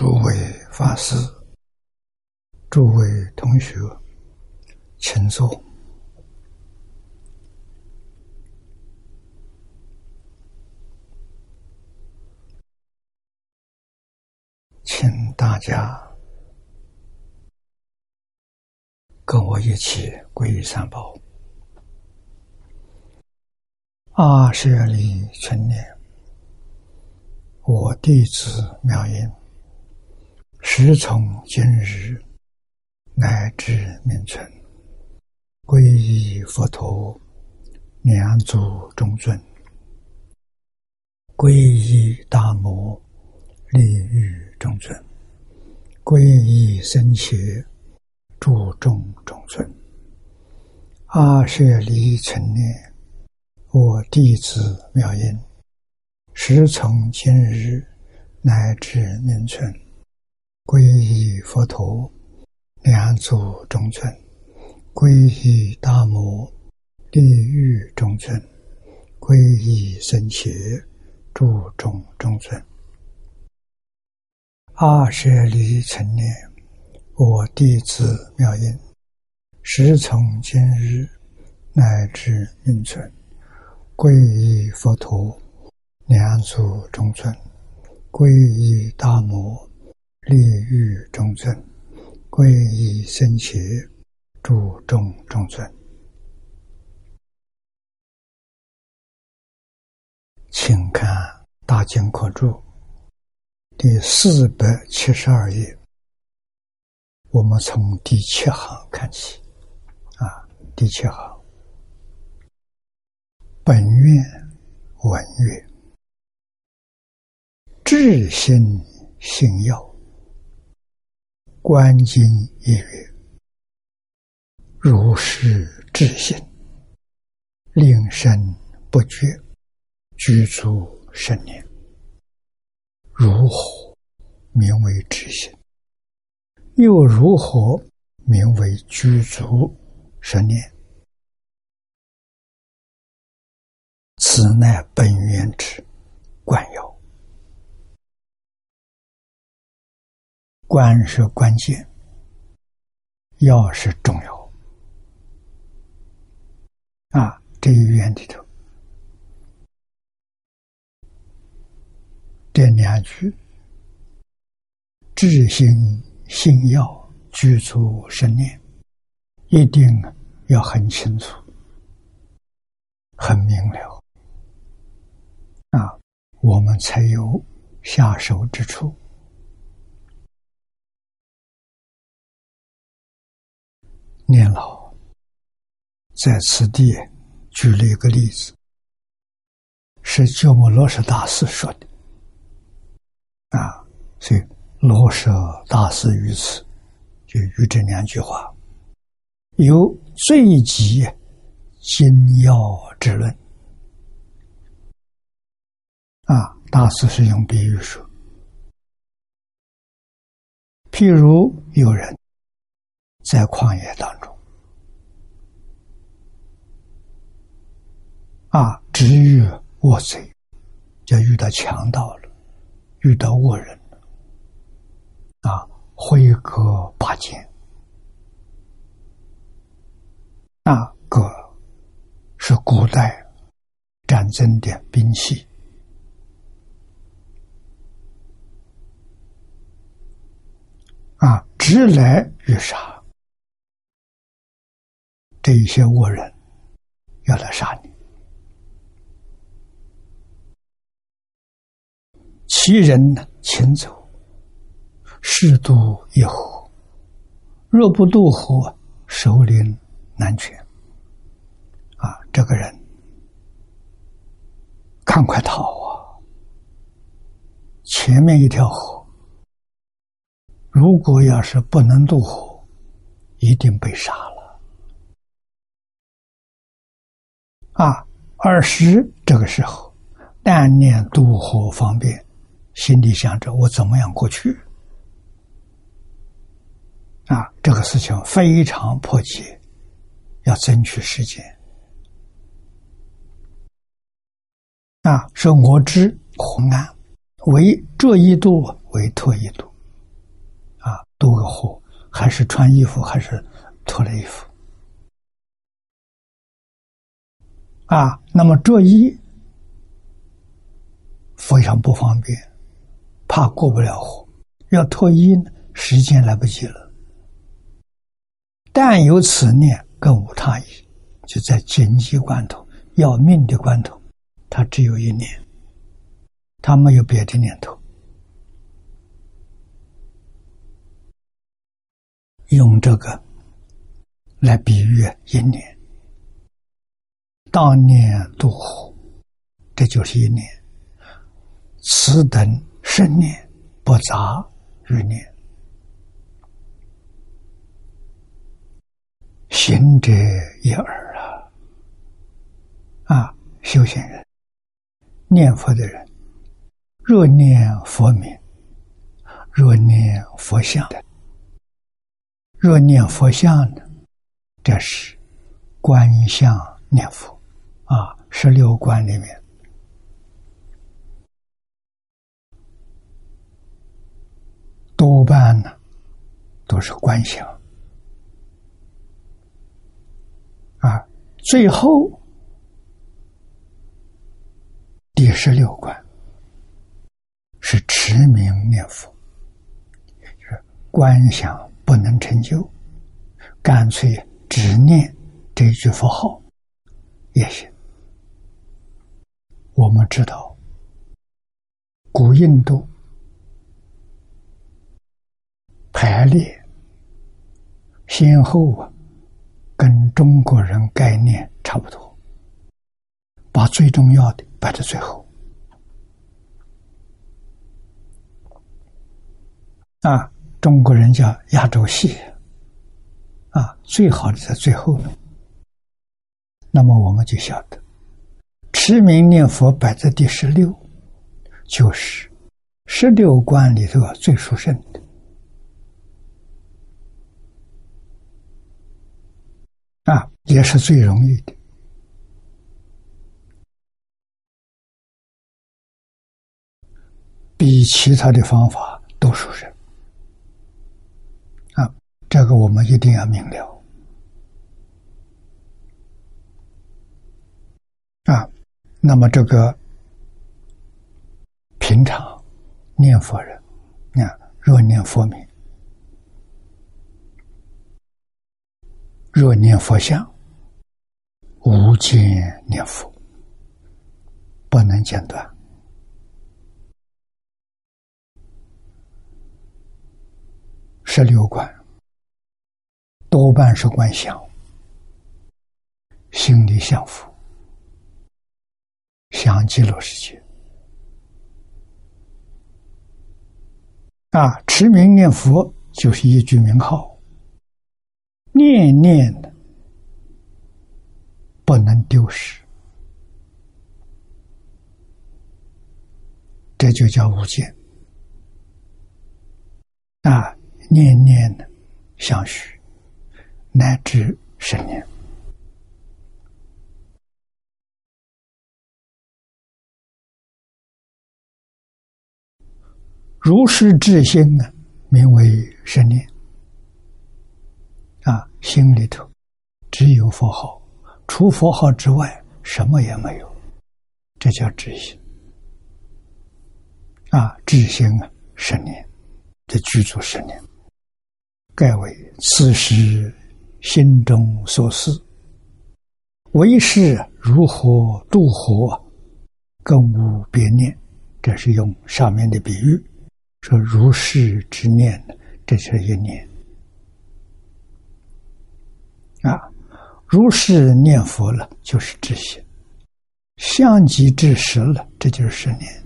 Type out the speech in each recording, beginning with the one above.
诸位法师、诸位同学，请坐，请大家跟我一起皈依三宝。阿舍利春念，我弟子妙音。时从今日乃至命存，皈依佛陀，两足中尊；皈依大摩，利欲中尊；皈依僧伽，注众中尊。阿舍离尘念，我弟子妙音，时从今日乃至命存。皈依佛陀，两足中尊；皈依大摩，地狱中尊；皈依僧伽，诸众中尊。二舍离成念，我弟子妙音，时从今日乃至命存，皈依佛陀，两足中尊；皈依大摩。利欲中尊，皈依僧伽，诸众中尊。请看《大经课注》第四百七十二页，我们从第七行看起。啊，第七行，本愿文曰：“至心信要。”观经一曰：“如是智心，令身不觉，居住十年。如何名为智心？又如何名为居足十年？此乃本源之观要。”观是关键，要是重要啊！这一院里头，这两句“智心信要居住生念”，一定要很清楚、很明了啊，我们才有下手之处。念老在此地举了一个例子，是鸠摩罗什大师说的啊，所以罗什大师于此就与这两句话有最极精要之论啊。大师是用比喻说，譬如有人。在旷野当中，啊，只遇恶贼，就遇到强盗了，遇到恶人，啊，挥戈拔剑，那个是古代战争的兵器，啊，直来欲杀。这一些恶人要来杀你，其人呢，请走，适度一河，若不渡河，首领难全。啊，这个人赶快逃啊！前面一条河，如果要是不能渡河，一定被杀了。啊，二十这个时候，但念渡河方便，心里想着我怎么样过去？啊，这个事情非常迫切，要争取时间。啊，说我知河岸为这一度为脱一度，多个河，还是穿衣服，还是脱了衣服啊？那么着衣非常不方便，怕过不了火，要脱衣呢，时间来不及了。但有此念，更无他意。就在紧急关头、要命的关头，他只有一念，他没有别的念头。用这个来比喻一念，当念度苦，这就是一念。此等生念不杂于念，行者一耳啊！啊，修行人念佛的人，若念佛名，若念佛像的。若念佛像呢？这是观相念佛啊，十六观里面多半呢都是观想啊。最后第十六关是持名念佛，就是观想。不能成就，干脆只念这句佛号也行。我们知道，古印度排列先后啊，跟中国人概念差不多，把最重要的摆在最后啊。中国人叫压轴戏，啊，最好的在最后呢。那么我们就晓得，持名念佛摆在第十六，就是十六关里头最殊胜的，啊，也是最容易的，比其他的方法都殊胜。这个我们一定要明了啊！那么这个平常念佛人，啊，若念佛名，若念佛像，无间念佛，不能间断。十六观。多半是观想，心里享福，想极乐世界。啊，持名念佛就是一句名号，念念的不能丢失，这就叫无间。啊，念念的相续。乃至十年，如是至心呢，名为十念。啊，心里头只有佛号，除佛号之外，什么也没有，这叫至心。啊，至心啊，十年，这具足十年，盖为此时。心中所思，为是如何度何，更无别念。这是用上面的比喻，说如是之念呢，这是一念啊。如是念佛了，就是知心；相即至实了，这就是十念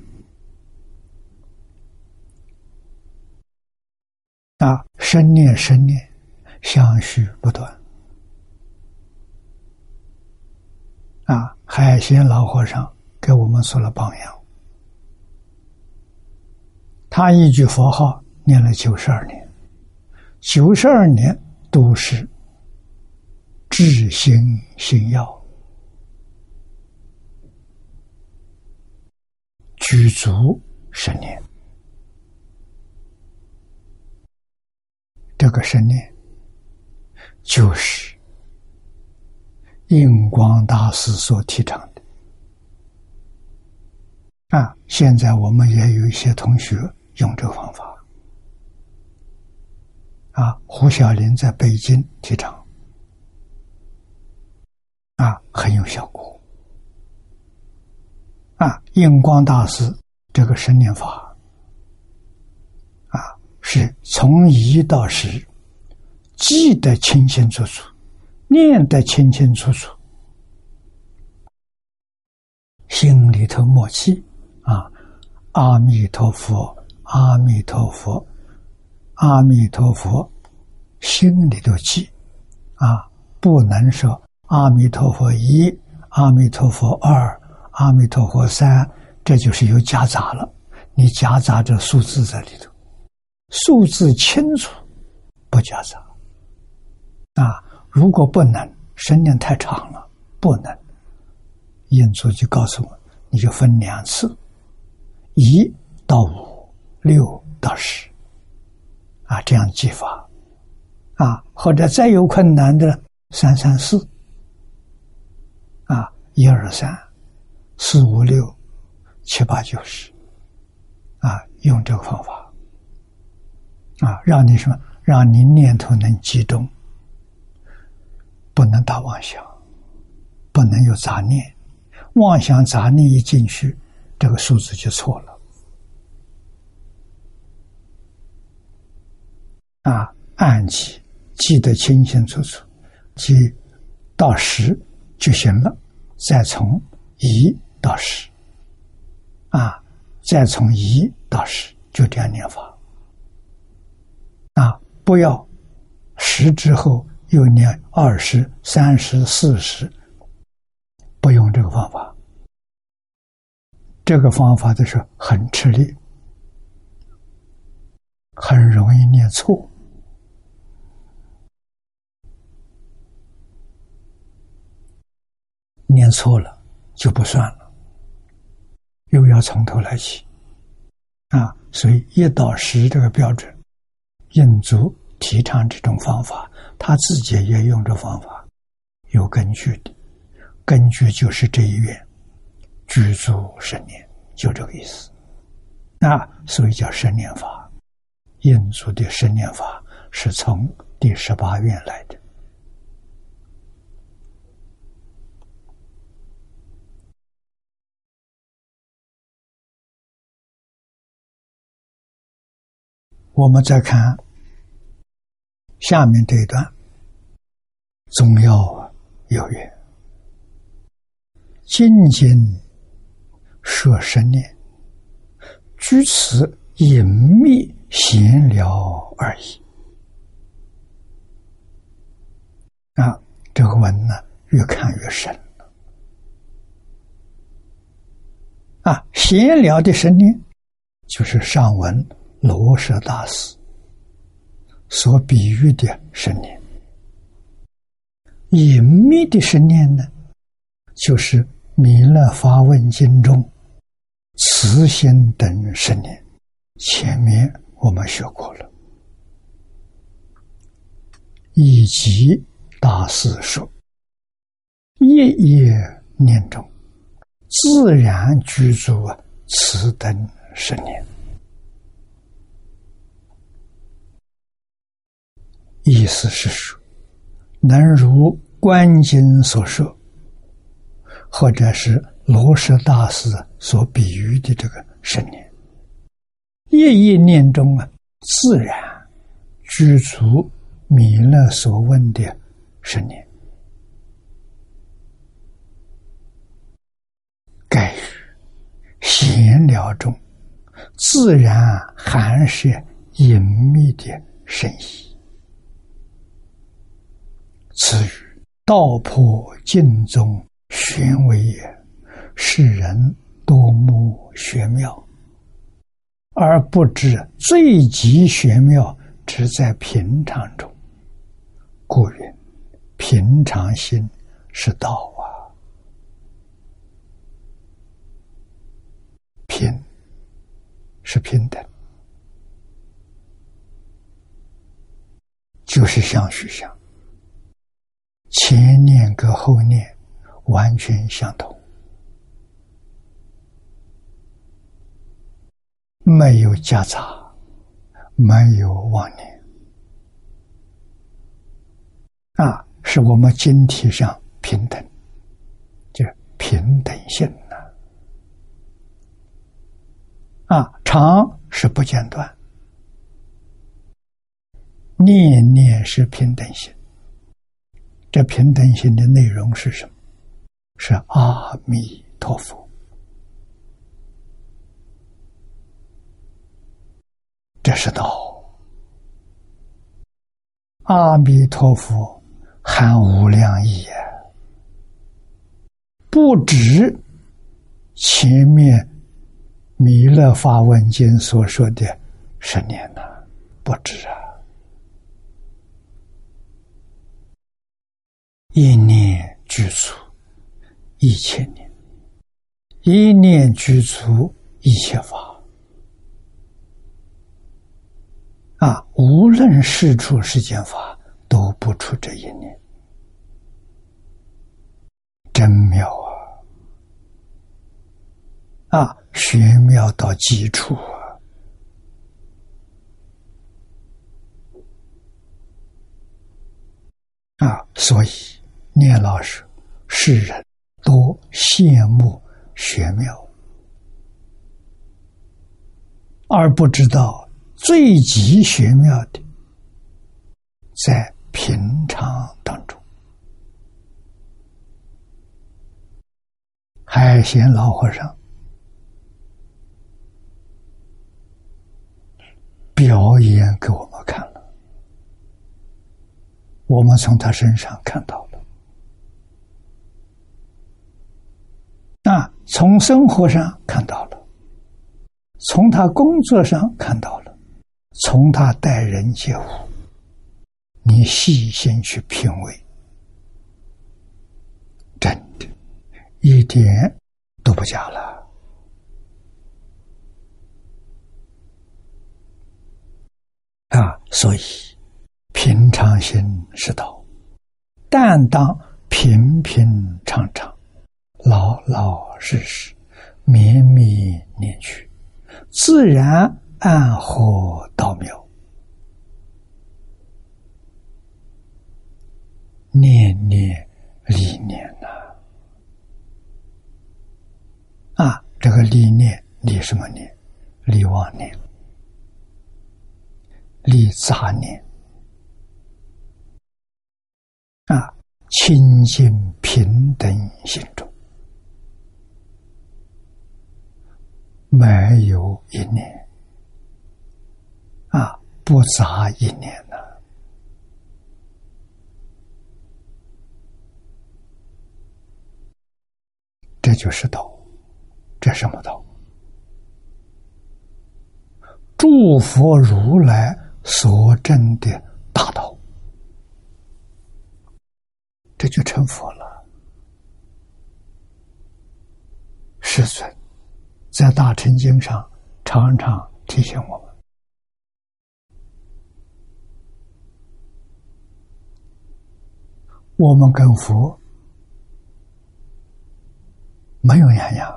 啊。生念，生念。相续不断，啊！海贤老和尚给我们做了榜样。他一句佛号念了九十二年，九十二年都是至心心要，具足十年。这个神念，就是印光大师所提倡的。啊，现在我们也有一些同学用这个方法。啊，胡小林在北京提倡，啊，很有效果。啊，印光大师这个神念法，啊，是从一到十，记得清清楚楚，念得清清楚楚，心里头默契啊，阿弥陀佛，阿弥陀佛。阿弥陀佛，心里头记，啊，不能说阿弥陀佛一、阿弥陀佛二、阿弥陀佛三，这就是有夹杂了。你夹杂着数字在里头，数字清楚，不夹杂。啊，如果不能，声念太长了，不能。印祖就告诉我，你就分两次，一到五，六到十。啊，这样记法，啊，或者再有困难的，三三四，啊，一二三，四五六，七八九十，啊，用这个方法，啊，让你什么？让你念头能集中，不能打妄想，不能有杂念，妄想杂念一进去，这个数字就错了。啊，按记记得清清楚楚，记到十就行了。再从一到十，啊，再从一到十，就这样念法。啊，不要十之后又念二十三十四十，不用这个方法。这个方法的时候很吃力，很容易念错。念错了就不算了，又要从头来起，啊，所以一到十这个标准，印祖提倡这种方法，他自己也用这方法，有根据的，根据就是这一愿，居住十年，就这个意思，啊，所以叫十念法，印祖的十念法是从第十八愿来的。我们再看下面这一段，总要有缘，静静说生念，居此隐秘闲聊而已。啊，这个文呢，越看越深啊，闲聊的声音就是上文。罗什大师所比喻的神念，隐秘的神念呢，就是《弥勒发问经》中慈心等神念。前面我们学过了，以及大师说，夜夜念中，自然居住啊，此等神念。意思是说，能如观经所说，或者是罗什大师所比喻的这个圣念，夜夜念中啊，自然具足弥勒所问的圣念，盖于闲聊中，自然含摄隐秘的深意。此语道破尽宗玄微也，世人多慕玄妙，而不知最极玄妙只在平常中。故云：平常心是道啊，平是平等，就是相续相，前念跟后念完全相同，没有夹杂，没有妄念，啊，是我们经体上平等，就平等性呐，啊，常是不间断。念念是平等性，这平等心的内容是什么？是阿弥陀佛，这是道。阿弥陀佛含无量义啊，不止前面弥勒法文经所说的十年呐，不止啊。一念具足一千年，一念具足一切法。啊，无论是出世间法，都不出这一念，真妙啊！啊，玄妙到极处啊！啊，所以。念老师，世人多羡慕玄妙，而不知道最极玄妙的在平常当中。海贤老和尚表演给我们看了，我们从他身上看到。啊，从生活上看到了，从他工作上看到了，从他待人接物，你细心去品味，真的，一点都不假了。啊，所以平常心是道，但当平平常常。老老实实，绵绵念去，自然安和道妙。念念理念呐，啊，这个理念理什么念？理妄念，理杂念，啊，清净平等心中。没有一念啊，不杂一念呢，这就是道。这什么道？诸佛如来所证的大道，这就成佛了。世尊。在大乘经上常常提醒我们：我们跟佛没有两样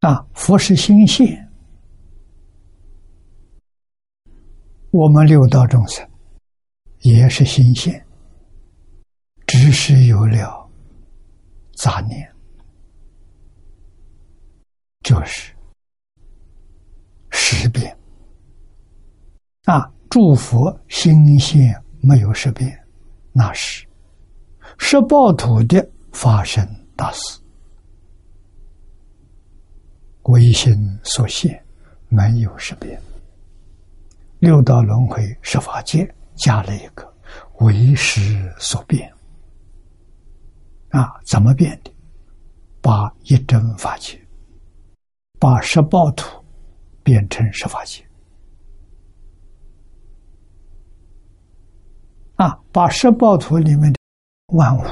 啊！啊，佛是心现，我们六道众生。也是新鲜，只是有了杂念，就是识变啊！诸佛心现没有识变，那是十报土的发生大事，唯心所现没有识变，六道轮回十法界。加了一个为时所变啊，怎么变的？把一真法界，把十报土变成十法界啊，把十报土里面的万物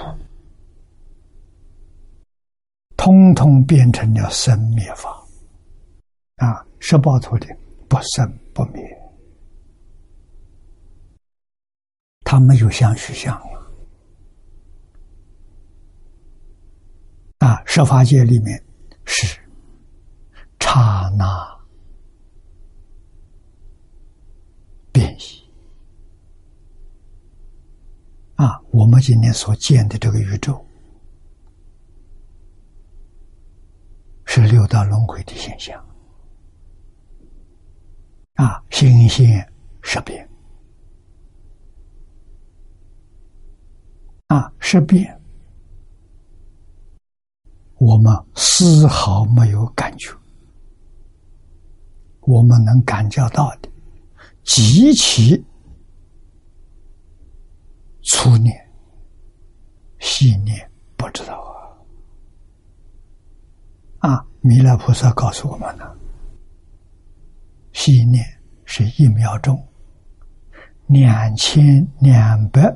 通通变成了生灭法。啊，十八图的不生不灭，他没有相续相了。啊，十法界里面是刹那变异。啊，我们今天所见的这个宇宙，是六道轮回的现象。啊，心现识变，这边，我们丝毫没有感觉，我们能感觉到的极其粗念、细念，不知道啊！啊，弥勒菩萨告诉我们了。细念是一秒钟，两千两百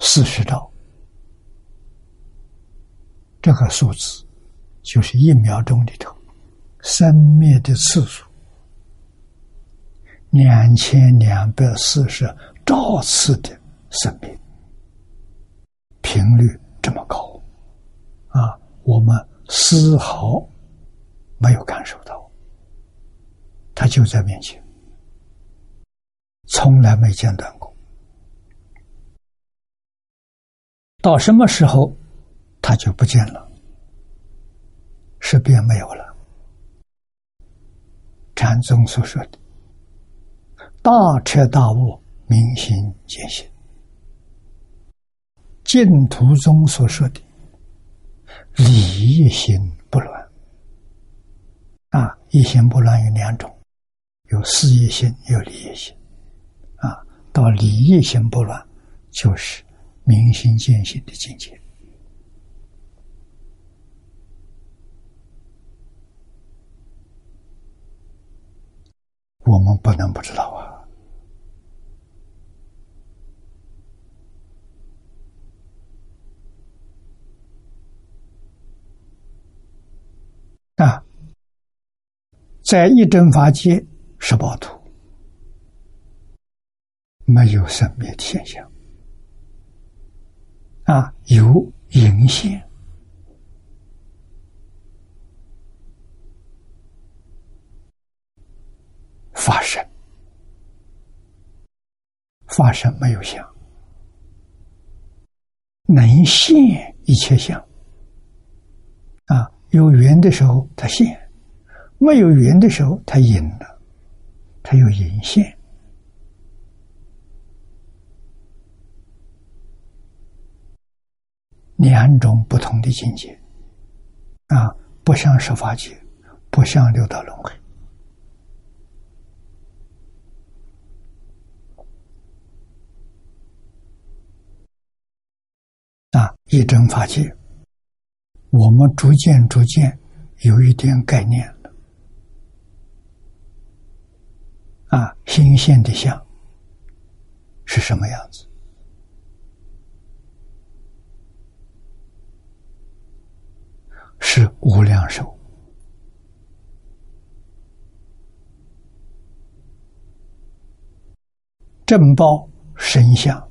四十兆，这个数字就是一秒钟里头生灭的次数，两千两百四十兆次的生命频率这么高啊！我们丝毫没有感受到。他就在面前，从来没间断过。到什么时候，他就不见了，识别没有了。禅宗所说的“大彻大悟，明心见性”，净土宗所说的“理一心不乱”，啊，一心不乱有两种。有事业心，有利益心，啊，到利益心不乱，就是明心见性的境界。我们不能不知道啊！啊，在一真法界。十八图没有生灭的现象啊，有隐现发生，发生没有相，能现一切相啊，有缘的时候它现，没有缘的时候它隐了。它有隐现，两种不同的境界啊，不像十法界，不像六道轮回啊，一真法界，我们逐渐逐渐有一点概念了。啊，新鲜的相是什么样子？是无量寿，正报神相，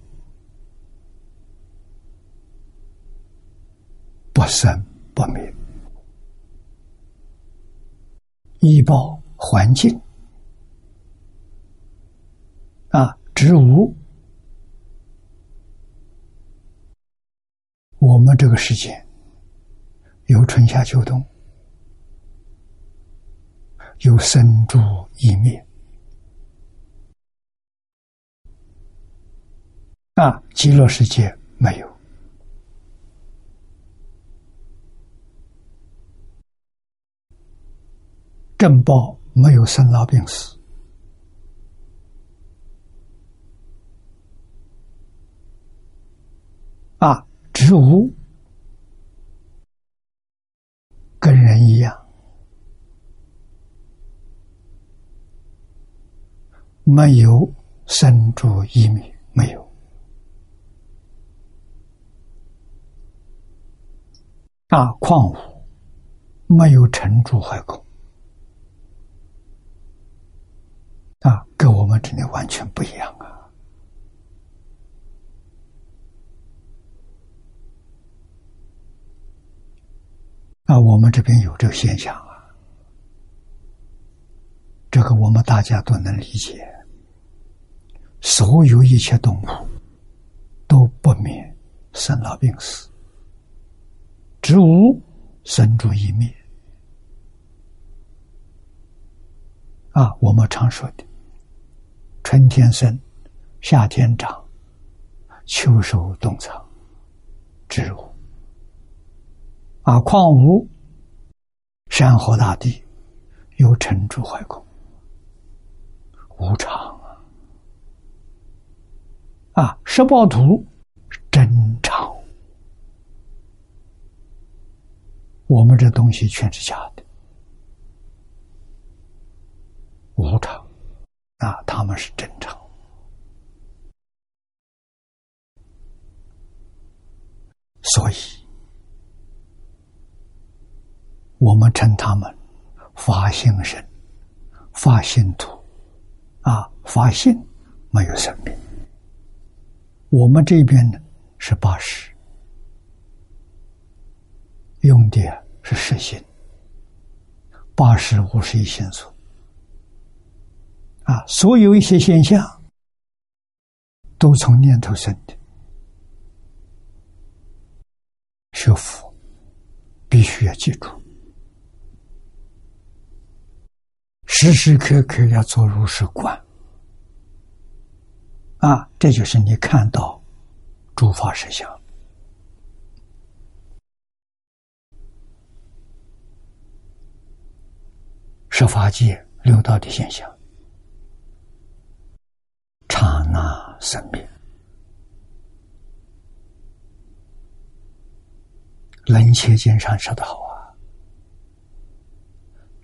不生不灭，一报环境。啊，植物，我们这个世界有春夏秋冬，有生住异灭。啊，极乐世界没有，正报没有生老病死。啊，植物跟人一样，没有生住异灭，没有。啊，矿物没有成住坏空，啊，跟我们这里完全不一样。啊！我们这边有这个现象啊，这个我们大家都能理解。所有一切动物都不免生老病死。植物生住一灭啊，我们常说的春天生，夏天长，秋收冬藏，植物啊，况无、山河大地有成住坏空，无常啊，啊，十报图真常。我们这东西全是假的，无常啊，他们是真常，所以我们称他们发心神、发心土啊，发心没有生命。我们这边呢是八十。用的是实心，八十五十一心素啊，所有一些现象都从念头生的。学佛必须要记住，时时刻刻要做如是观啊，这就是你看到诸法实相。是法界六道的现象，刹那生灭。楞切经上说的好啊，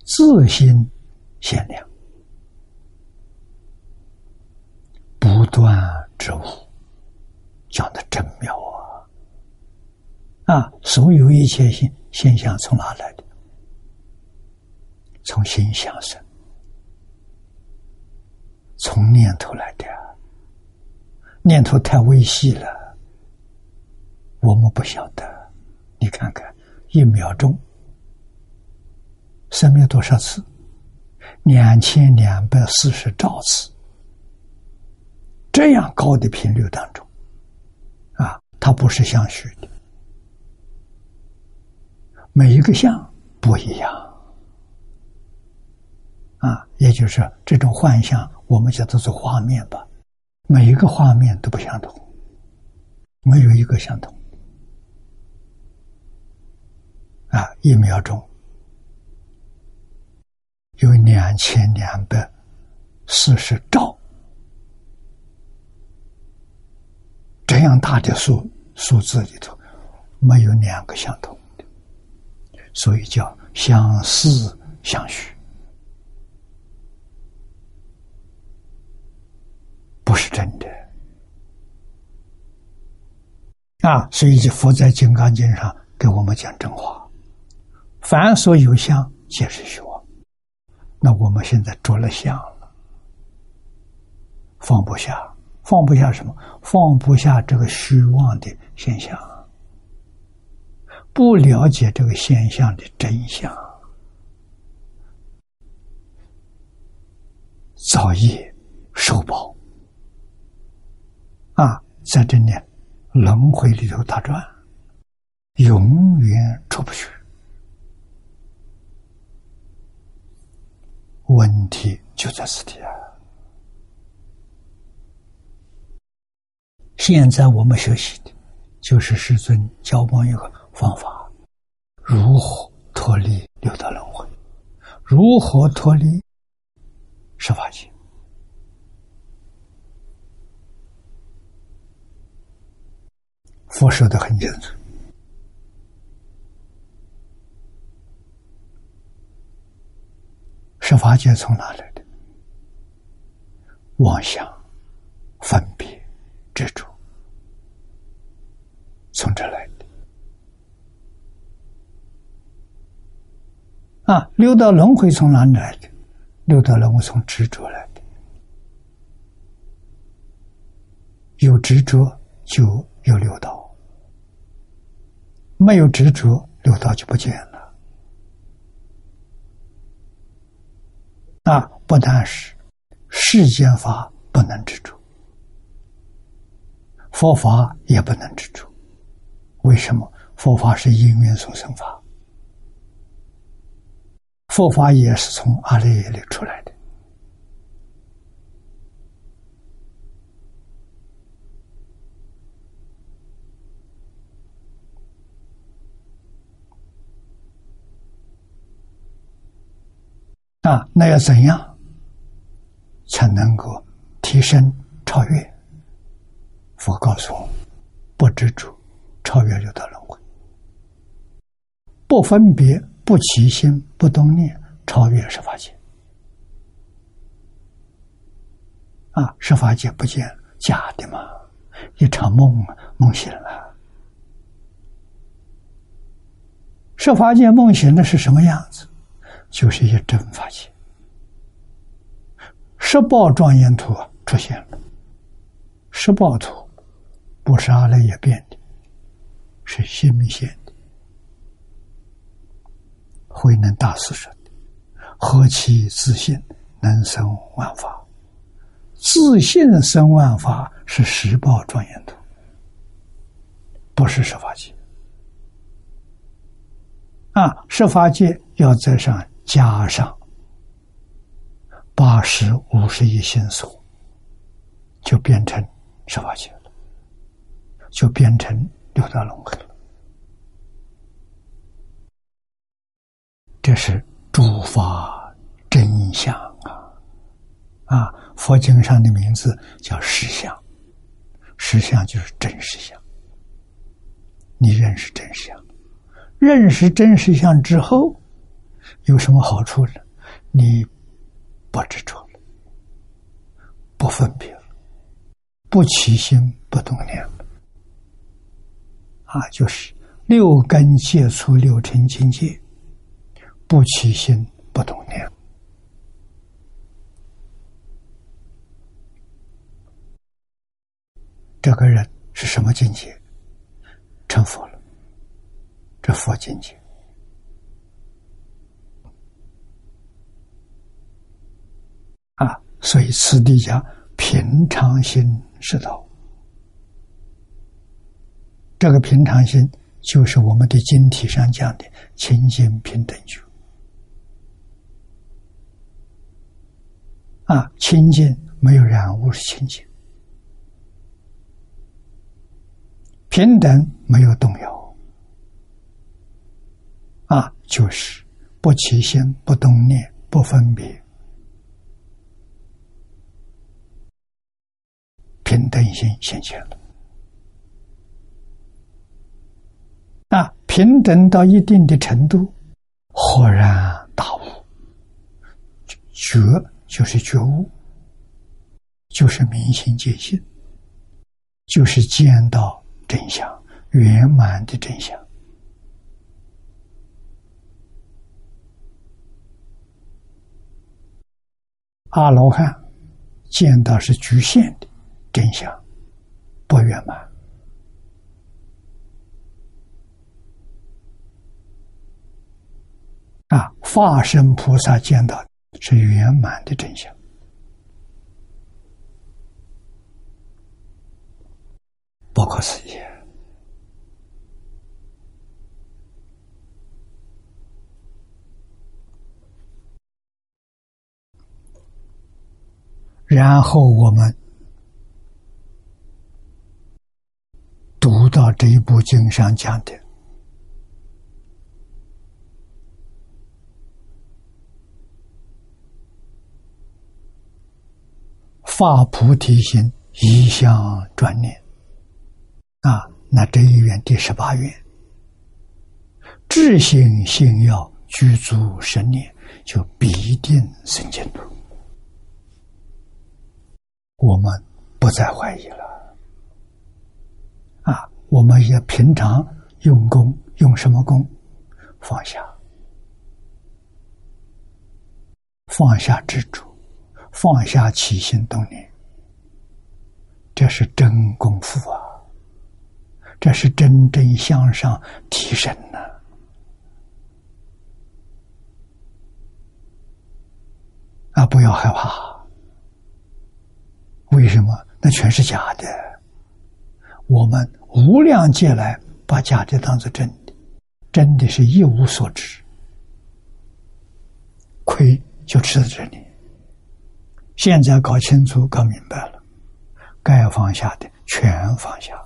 自心限量，不断之物，讲的真妙啊！啊，所有一切现现象从哪来的？从心想生，从念头来的，念头太微细了，我们不晓得。你看看，一秒钟生命多少次？两千两百四十兆次。这样高的频率当中，啊，它不是相虚的，每一个相不一样。啊，也就是这种幻象，我们叫做做画面吧。每一个画面都不相同，没有一个相同。啊，一秒钟有两千两百四十兆这样大的数数字里头，没有两个相同的，所以叫相似相虚。不是真的啊！所以，佛在《金刚经》上给我们讲真话：凡所有相，皆是虚妄。那我们现在着了相了，放不下，放不下什么？放不下这个虚妄的现象，不了解这个现象的真相，造业受报。啊，在这里轮回里头打转，永远出不去。问题就在此地啊！现在我们学习的，就是师尊教我们一个方法：如何脱离六道轮回，如何脱离十法界。佛说的很清楚，十法界从哪来的？妄想、分别、执着，从这来的。啊，六道轮回从哪里来的？六道轮回从执着来的。有执着就有六道，没有执着，六道就不见了。那，不但是世间法不能执着，佛法也不能执着。为什么？佛法是因缘所生法，佛法也是从阿赖耶里出来的。啊，那要怎样才能够提升超越？佛告诉我：不执着，超越六道轮回；不分别，不起心，不动念，超越十法界。啊，十法界不见假的嘛，一场梦，梦醒了。十法界梦醒的是什么样子？就是一真法界，十报庄严图出现了。十报图不是阿赖耶变的，是心现的。慧能大师说的：“何其自信，能生万法。自信生万法是十报庄严图，不是十法界。啊，十法界要在上。”加上八十五十亿心所，就变成十八界了，就变成六道轮回了。这是诸法真相啊！啊，佛经上的名字叫实相，实相就是真实相。你认识真实相，认识真实相之后。有什么好处呢？你不执着了，不分别了，不起心不动念，啊，就是六根接触六尘境界，不起心不动念，这个人是什么境界？成佛了，这佛境界。啊，所以此地讲平常心是道。这个平常心就是我们的经体上讲的清净平等觉。啊，清净没有染污是清净，平等没有动摇。啊，就是不起心、不动念、不分别。平等心现前了，那平等到一定的程度，豁然大悟，觉就是觉悟，就是明心见性，就是见到真相，圆满的真相。阿罗汉见到是局限的。真相不圆满啊！化身菩萨见到是圆满的真相，不可思议。然后我们。读到这一部经上讲的发菩提心，一向专念啊，那这一愿第十八愿，智行信要具足神念，就必定生净土。我们不再怀疑了。我们也平常用功，用什么功？放下，放下执着，放下起心动念，这是真功夫啊！这是真正向上提升呢。啊，不要害怕。为什么？那全是假的。我们无量劫来把假的当做真的，真的是一无所知，亏就吃在这里。现在搞清楚、搞明白了，该放下的全放下，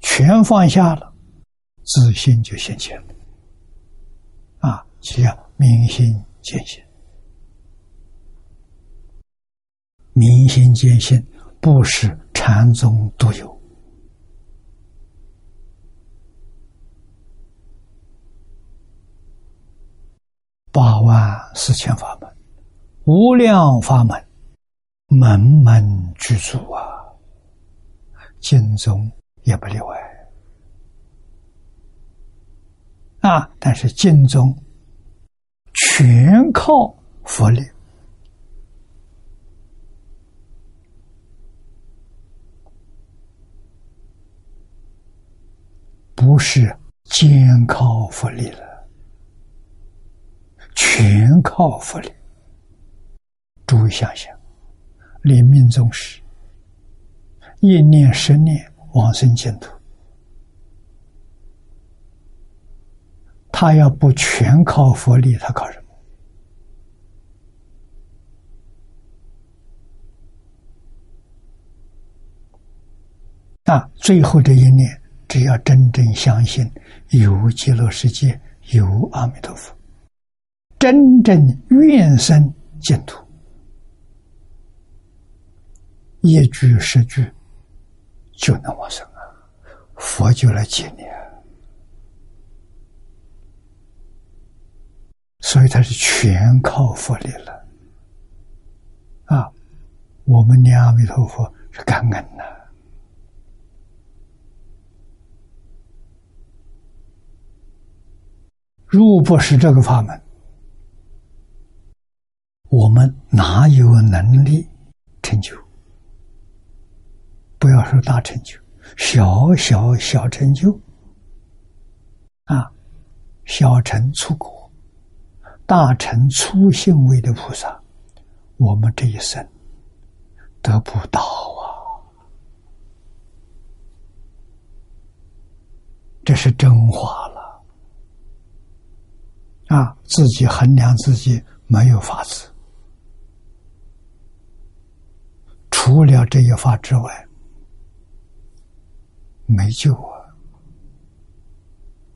全放下了，自信就现前了。啊，叫明心见性，明心见性。不是禅宗独有，八万四千法门，无量法门，门门具足啊！经宗也不例外啊！但是经宗全靠佛力。不是肩靠佛力了，全靠佛力。诸位想想，临命终时，一念十念往生净土，他要不全靠佛力，他靠什么？那最后这一念。只要真正相信有极乐世界，有阿弥陀佛，真正愿生净土，一句十句就能往生啊！佛就来接你啊！所以他是全靠佛力了啊！我们念阿弥陀佛是感恩呐。如不是这个法门，我们哪有能力成就？不要说大成就，小小小成就啊，小成出果，大成初性位的菩萨，我们这一生得不到啊！这是真话了。啊，自己衡量自己没有法子，除了这一法之外，没救啊！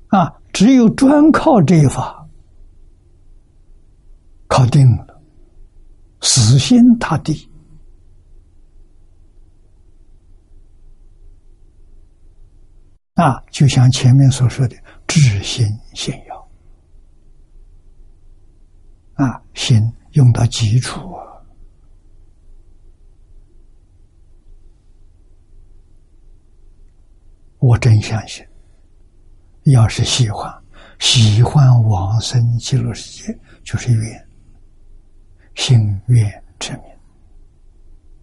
啊，只有专靠这一法，靠定了，死心塌地，啊，就像前面所说的，至心信仰。啊，心用到基础啊！我真相信，要是喜欢，喜欢往生极乐世界，就是愿，心愿之名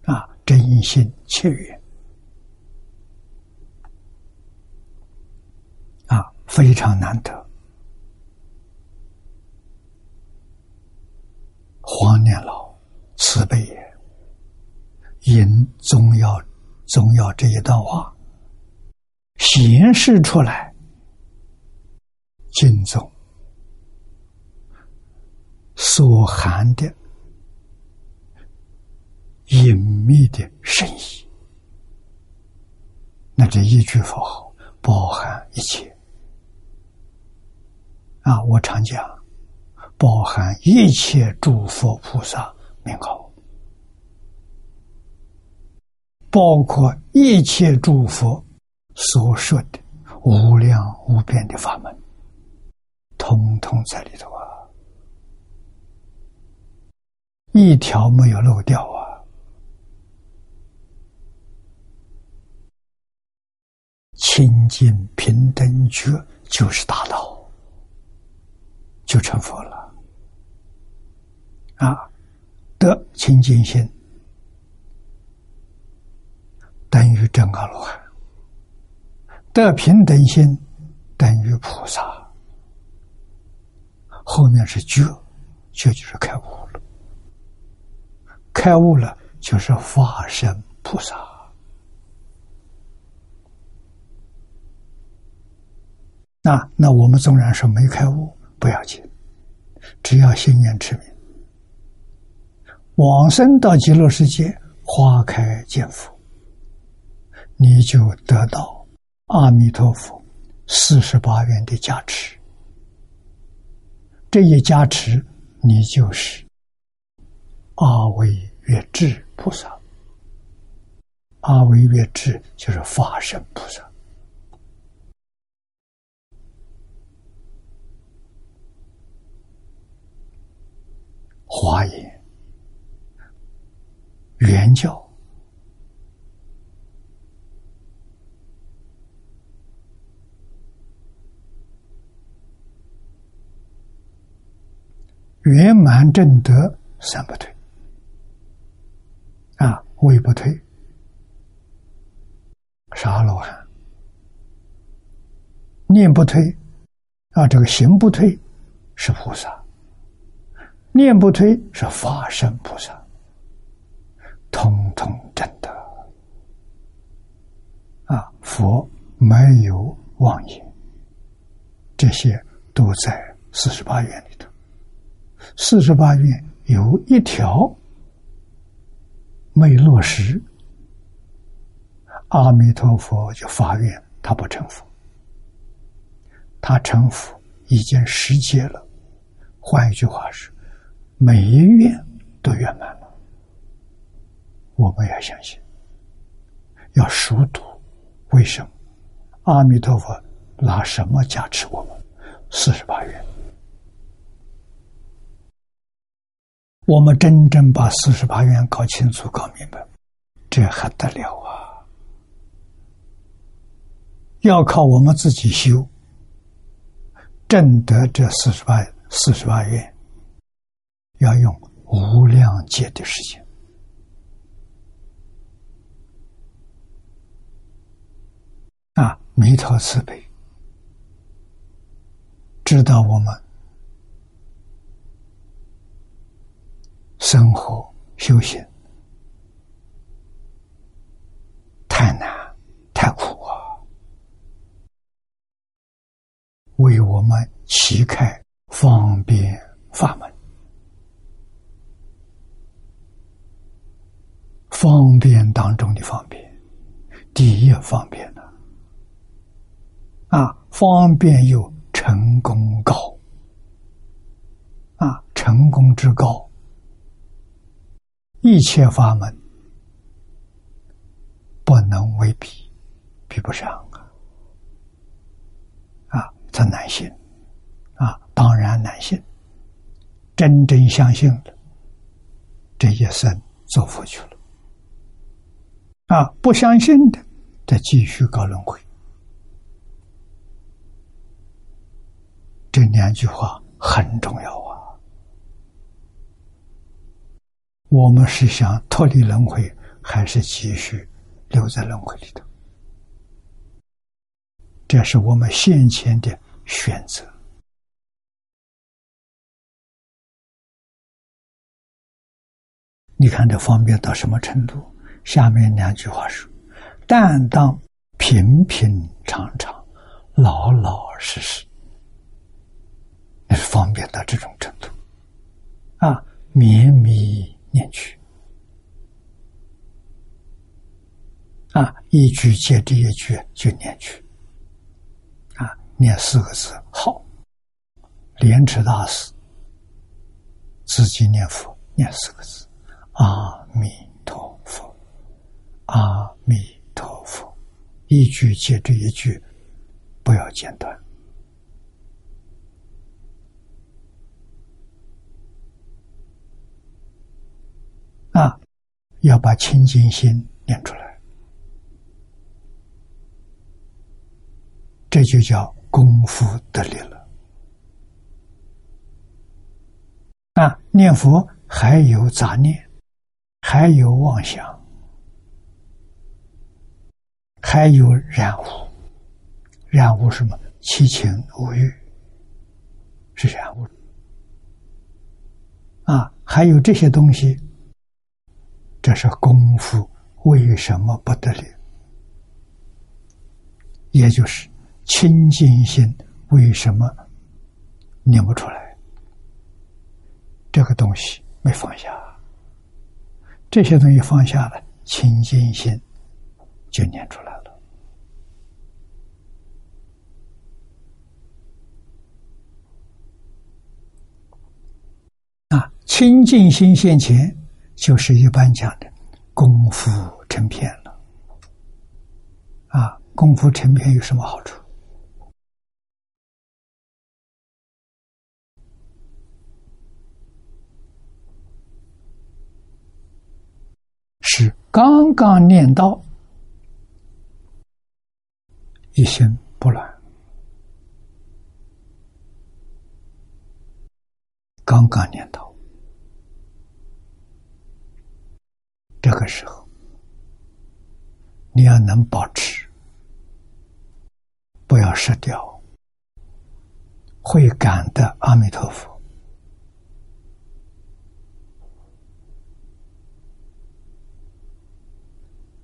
啊，真心切愿啊，非常难得。黄年老慈悲也，引宗要宗要这一段话显示出来，经中所含的隐秘的深意。那这一句佛号包含一切啊！我常讲。包含一切诸佛菩萨名号，包括一切诸佛所说的无量无边的法门，通通在里头啊，一条没有漏掉啊！清净平等觉就是大道，就成佛了。啊，得清净心等于真阿罗汉，得平等心等于菩萨，后面是觉，觉就是开悟了，开悟了就是化身菩萨。那那我们纵然说没开悟，不要紧，只要心念持名，往生到极乐世界，花开见佛，你就得到阿弥陀佛四十八愿的加持。这一加持，你就是阿维越智菩萨。阿维越智就是法身菩萨。华严、原教、圆满正德三不退啊，位不退，阿罗汉；念不退啊，这个行不退是菩萨。念不退是法身菩萨，通通正德啊！佛没有妄言，这些都在四十八愿里头。四十八愿有一条没落实，阿弥陀佛就发愿，他不成佛，他成佛已经实结了。换一句话是。每一愿都圆满了，我们要相信，要熟读。为什么？阿弥陀佛拿什么加持我们？四十八愿。我们真正把四十八愿搞清楚、搞明白，这还得了啊！要靠我们自己修，证得这四十八四十八愿。要用无量劫的时间啊！弥陀慈悲，知道我们生活修行太难太苦啊，为我们启开方便法门。方便当中的方便，第一方便呢？啊，方便又成功高，啊，成功之高，一切法门不能为比，比不上啊！啊，这难信，啊，当然难信。真正相信了，这一生做佛去了。啊，不相信的，再继续搞轮回。这两句话很重要啊！我们是想脱离轮回，还是继续留在轮回里头？这是我们先前的选择。你看，这方便到什么程度？下面两句话说：“但当平平常常，老老实实。”那是方便到这种程度啊！绵绵念去啊，一句接着一句就念去啊，念四个字好。莲池大师自己念佛念四个字：阿弥陀佛。阿弥陀佛，一句接着一句，不要间断。啊，要把清净心念出来，这就叫功夫得力了。啊，念佛还有杂念，还有妄想，还有染污。染污什么？七情五欲是染污。啊，还有这些东西，这是功夫为什么不得了？也就是清净心为什么念不出来？这个东西没放下，这些东西放下了，清净心就念出来了。啊，清净心现前，就是一般讲的功夫成片了。啊，功夫成片有什么好处？是刚刚念到一心不乱，刚刚念到这个时候，你要能保持，不要失掉，会感的阿弥陀佛。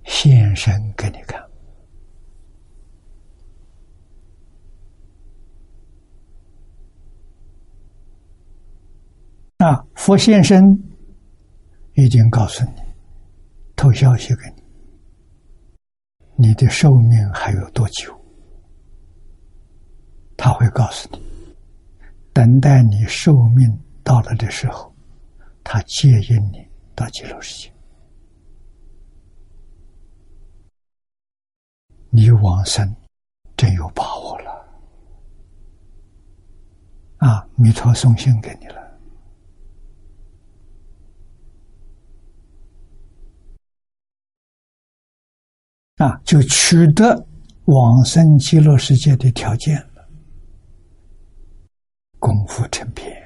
现身给你看啊！佛现身已经告诉你，透消息给你，你的寿命还有多久？他会告诉你，等待你寿命到了的时候，他接引你到极乐世界。你往生真有把握了啊！弥陀送信给你了啊，就取得往生极乐世界的条件了。功夫成片，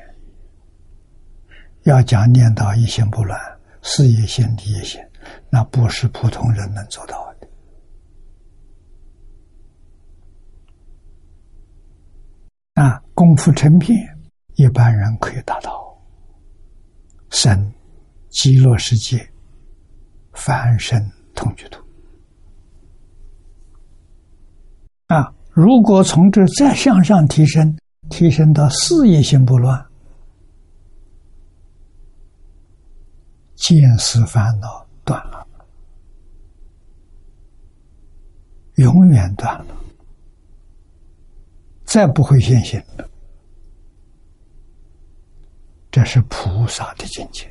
要讲念到一心不乱，事业心、理业心，那不是普通人能做到的。啊，功夫成片，一般人可以达到。生极乐世界，凡身同居土。啊，如果从这再向上提升，提升到事业心不乱，见识烦恼断了，永远断了。再不会现行了，这是菩萨的境界，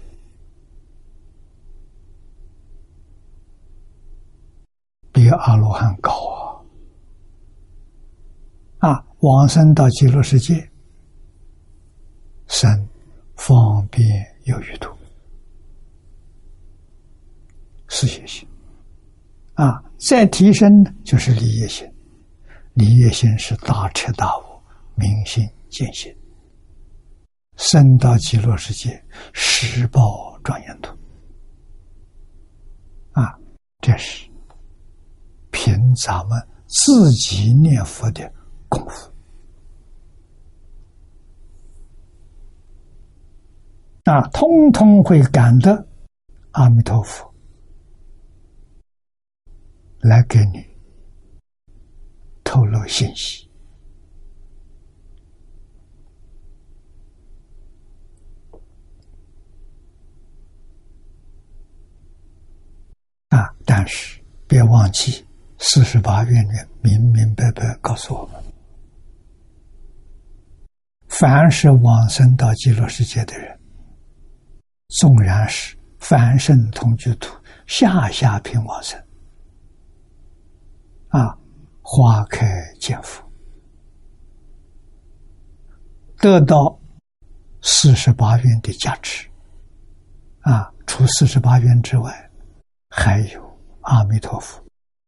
比阿罗汉高啊！往生到极乐世界，生方便有余度，事业心啊，再提升就是利业心。离业心是大彻大悟、明心见性，升到极乐世界，十报庄严土。啊，这是凭咱们自己念佛的功夫啊，通通会感得阿弥陀佛来给你。透露信息啊！但是别忘记，四十八愿里明明白白告诉我们：凡是往生到极乐世界的人，纵然是凡圣同居土下下品往生啊。花开见佛，得到四十八愿的加持。啊，除四十八愿之外，还有阿弥陀佛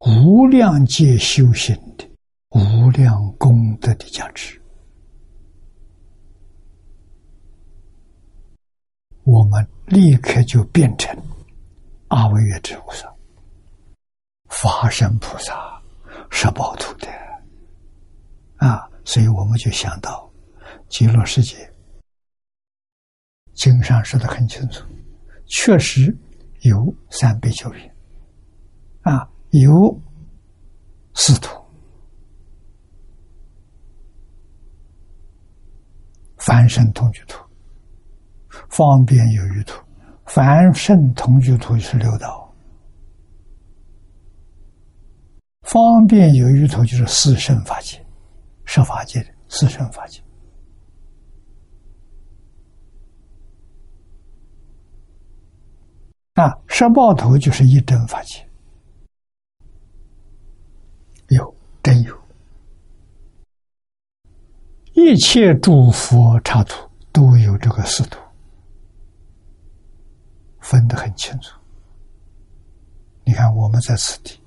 无量界修行的无量功德的加持。我们立刻就变成阿惟越之菩萨、法身菩萨、十宝图的啊！所以我们就想到极乐世界，经上说的很清楚，确实有三百九品啊，有四土。凡圣同居土，方便有余土，凡圣同居土是六道，方便有余土就是四圣法界，十法界的四圣法界。啊，十报头就是一真法界，有真有。一切诸佛刹土都有这个四土，分得很清楚。你看，我们在此地，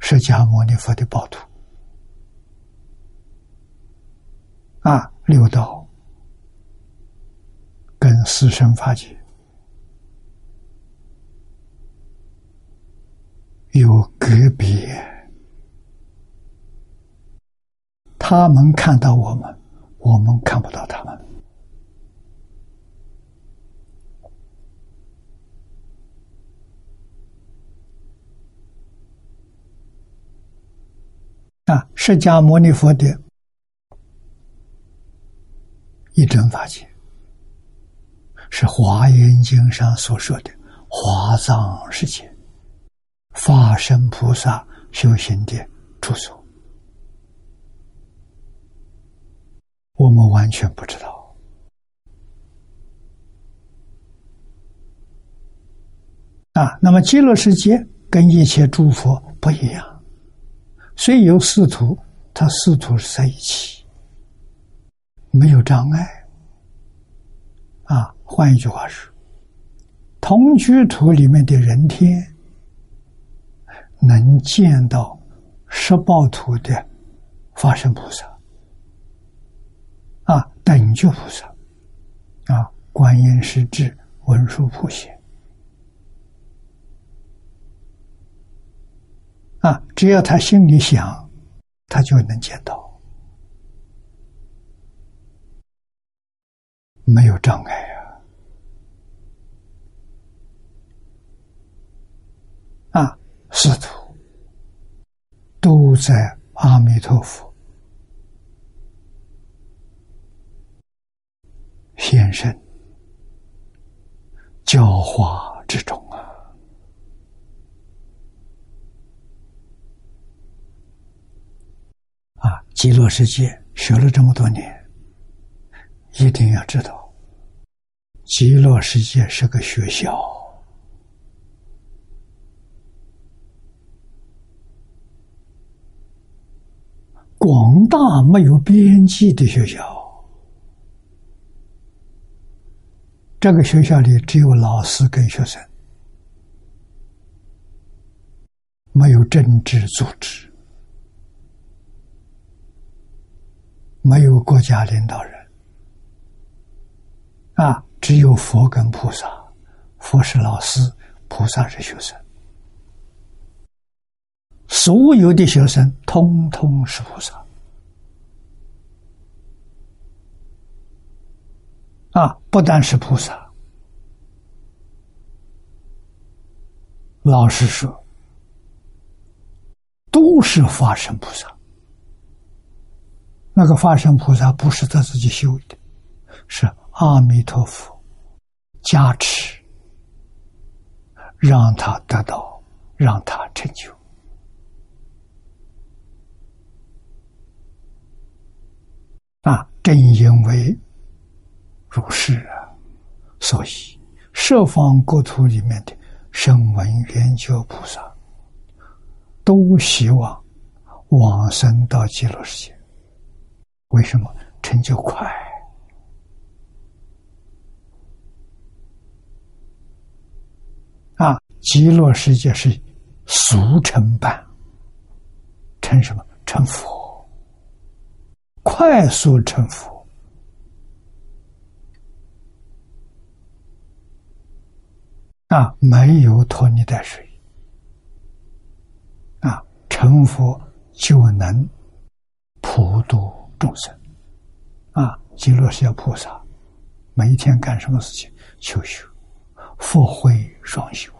释迦牟尼佛的宝土啊，六道跟四生法界。有隔别，他们看到我们，我们看不到他们。啊，释迦牟尼佛的一真法界，是《华严经》上所说的华藏世界。法身菩萨修行的住所，我们完全不知道啊。那么极乐世界跟一切诸佛不一样，虽有四土，它四土是在一起，没有障碍啊。换一句话说，同居土里面的人天。能见到十报土的法身菩萨，等觉菩萨啊，观音师智文殊普贤啊，只要他心里想，他就能见到，没有障碍啊啊。师徒都在阿弥陀佛现身教化之中啊！啊，极乐世界学了这么多年，一定要知道，极乐世界是个学校。广大没有边际的学校，这个学校里只有老师跟学生，没有政治组织，没有国家领导人，啊，只有佛跟菩萨，佛是老师，菩萨是学生。所有的学生通通是菩萨啊！不但是菩萨，老实说，都是法身菩萨。那个法身菩萨不是他自己修的，是阿弥陀佛加持，让他得到，让他成就。啊，正因为如是啊，所以十方国土里面的声闻缘觉菩萨都希望往生到极乐世界。为什么成就快？啊，极乐世界是俗成办，成什么？成佛。快速成佛啊，没有拖泥带水啊，成佛就能普度众生啊。极乐世界菩萨每一天干什么事情？求修，福慧双修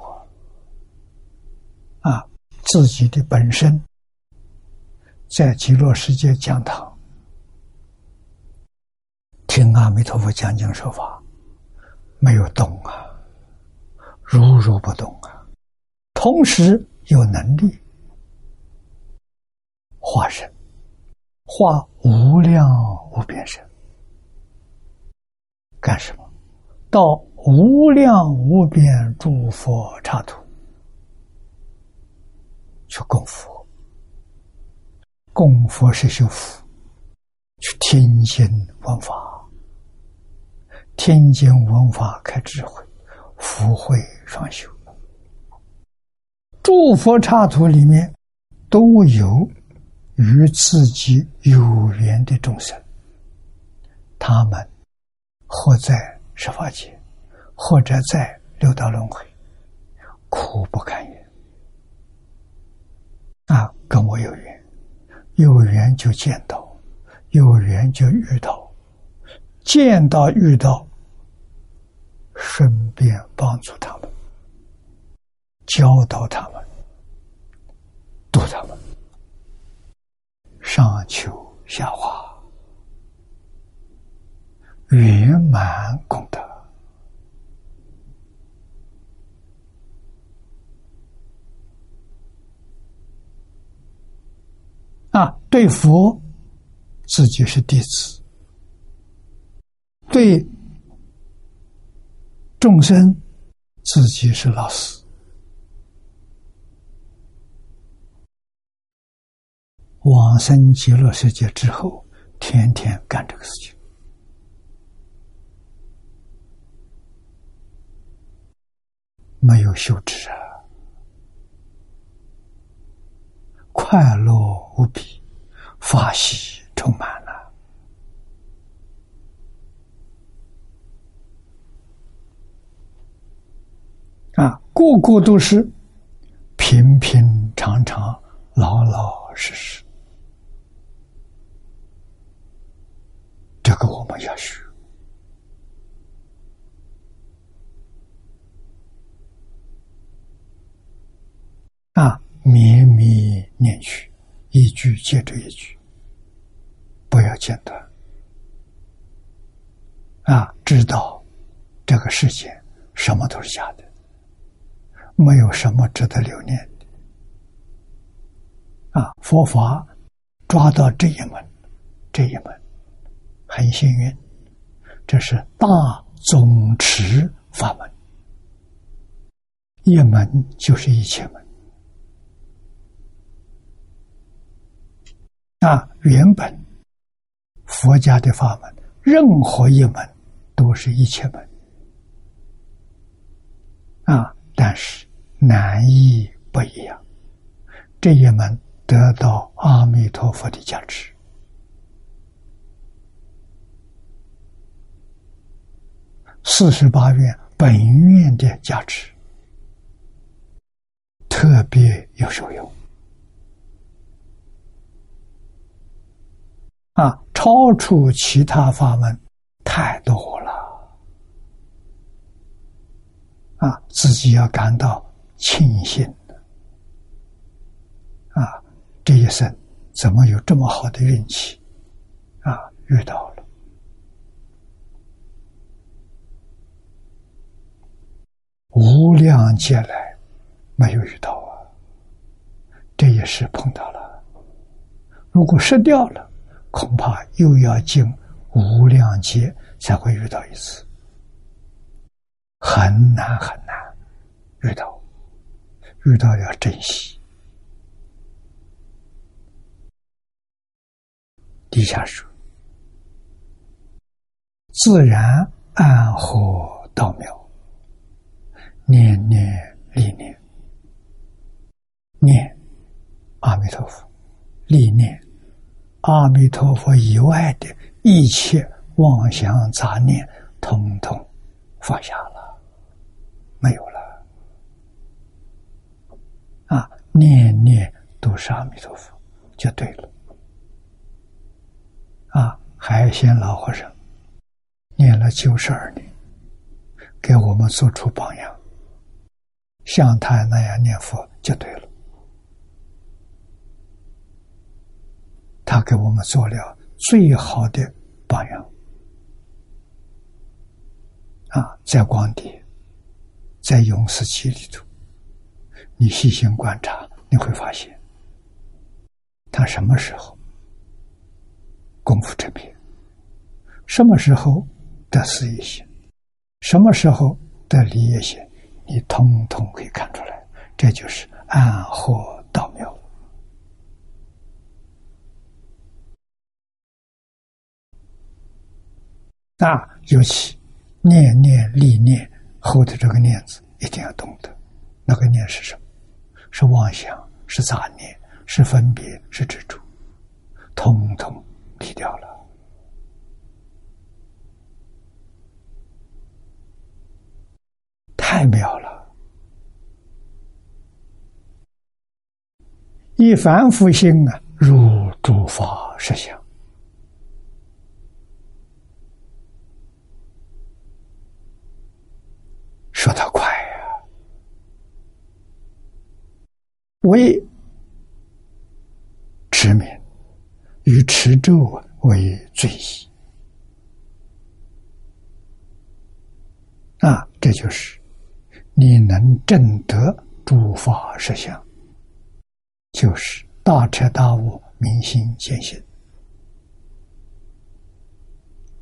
啊，自己的本身在极乐世界讲堂。听阿弥陀佛讲经说法，没有动啊，如如不动啊。同时有能力化身，化无量无边身，干什么？到无量无边诸佛刹土去供佛，供佛是修福，去听经闻法。天经文法开智慧，福慧双修。诸佛刹土里面都有与自己有缘的众生，他们或在十法界，或者在六道轮回，苦不堪言。啊，跟我有缘，有缘就见到，有缘就遇到。见到遇到，顺便帮助他们，教导他们，度他们，上求下化，圆满功德啊！对佛，自己是弟子。对众生，自己是老师。往生极乐世界之后，天天干这个事情，没有休止啊，快乐无比，法喜充满了。啊，个个都是平平常常、老老实实，这个我们要学。啊，绵绵念去，一句接着一句，不要间断。啊，知道这个世界什么都是假的。没有什么值得留念的啊！佛法抓到这一门，这一门很幸运，这是大总持法门，一门就是一切门啊！原本佛家的法门，任何一门都是一切门啊！但是。难易不一样，这一门得到阿弥陀佛的加持，四十八愿本愿的加持，特别有受用。啊，超出其他法门太多了。啊，自己要感到。庆幸。啊，这一生怎么有这么好的运气？啊？遇到了。无量劫来没有遇到啊，这也是碰到了，如果失掉了，恐怕又要经无量劫才会遇到一次，很难很难遇到。遇到要珍惜。底下说：“自然安和道妙，念念历念，念阿弥陀佛，历念阿弥陀佛以外的一切妄想杂念，统统放下了，没有了。啊，念念都是阿弥陀佛，就对了。啊，海鲜老和尚念了九十二年，给我们做出榜样，像他那样念佛就对了。他给我们做了最好的榜样啊！在光碟，在永世期里头，你细心观察，你会发现，他什么时候功夫成片，什么时候得事业心，什么时候得理业心，你通通可以看出来。这就是暗合道妙。那尤其念念力念后的这个念字，一定要懂得，那个念是什么？是妄想，是杂念，是分别，是执着，通通离掉了，太妙了！一凡夫心啊，如诸法实相。说得快呀！为持名与持咒为最宜啊！这就是你能证得诸法实相，就是大彻大悟、明心见性。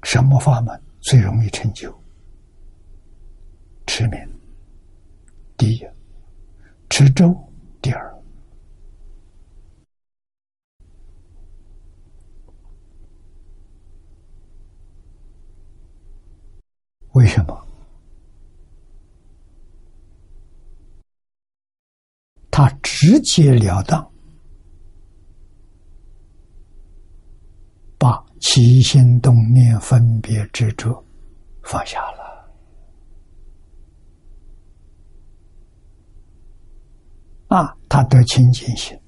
什么法门最容易成就？持名，第一；持咒，第二。为什么？他直截了当把起心动念、分别执着放下了。啊，他得清净心，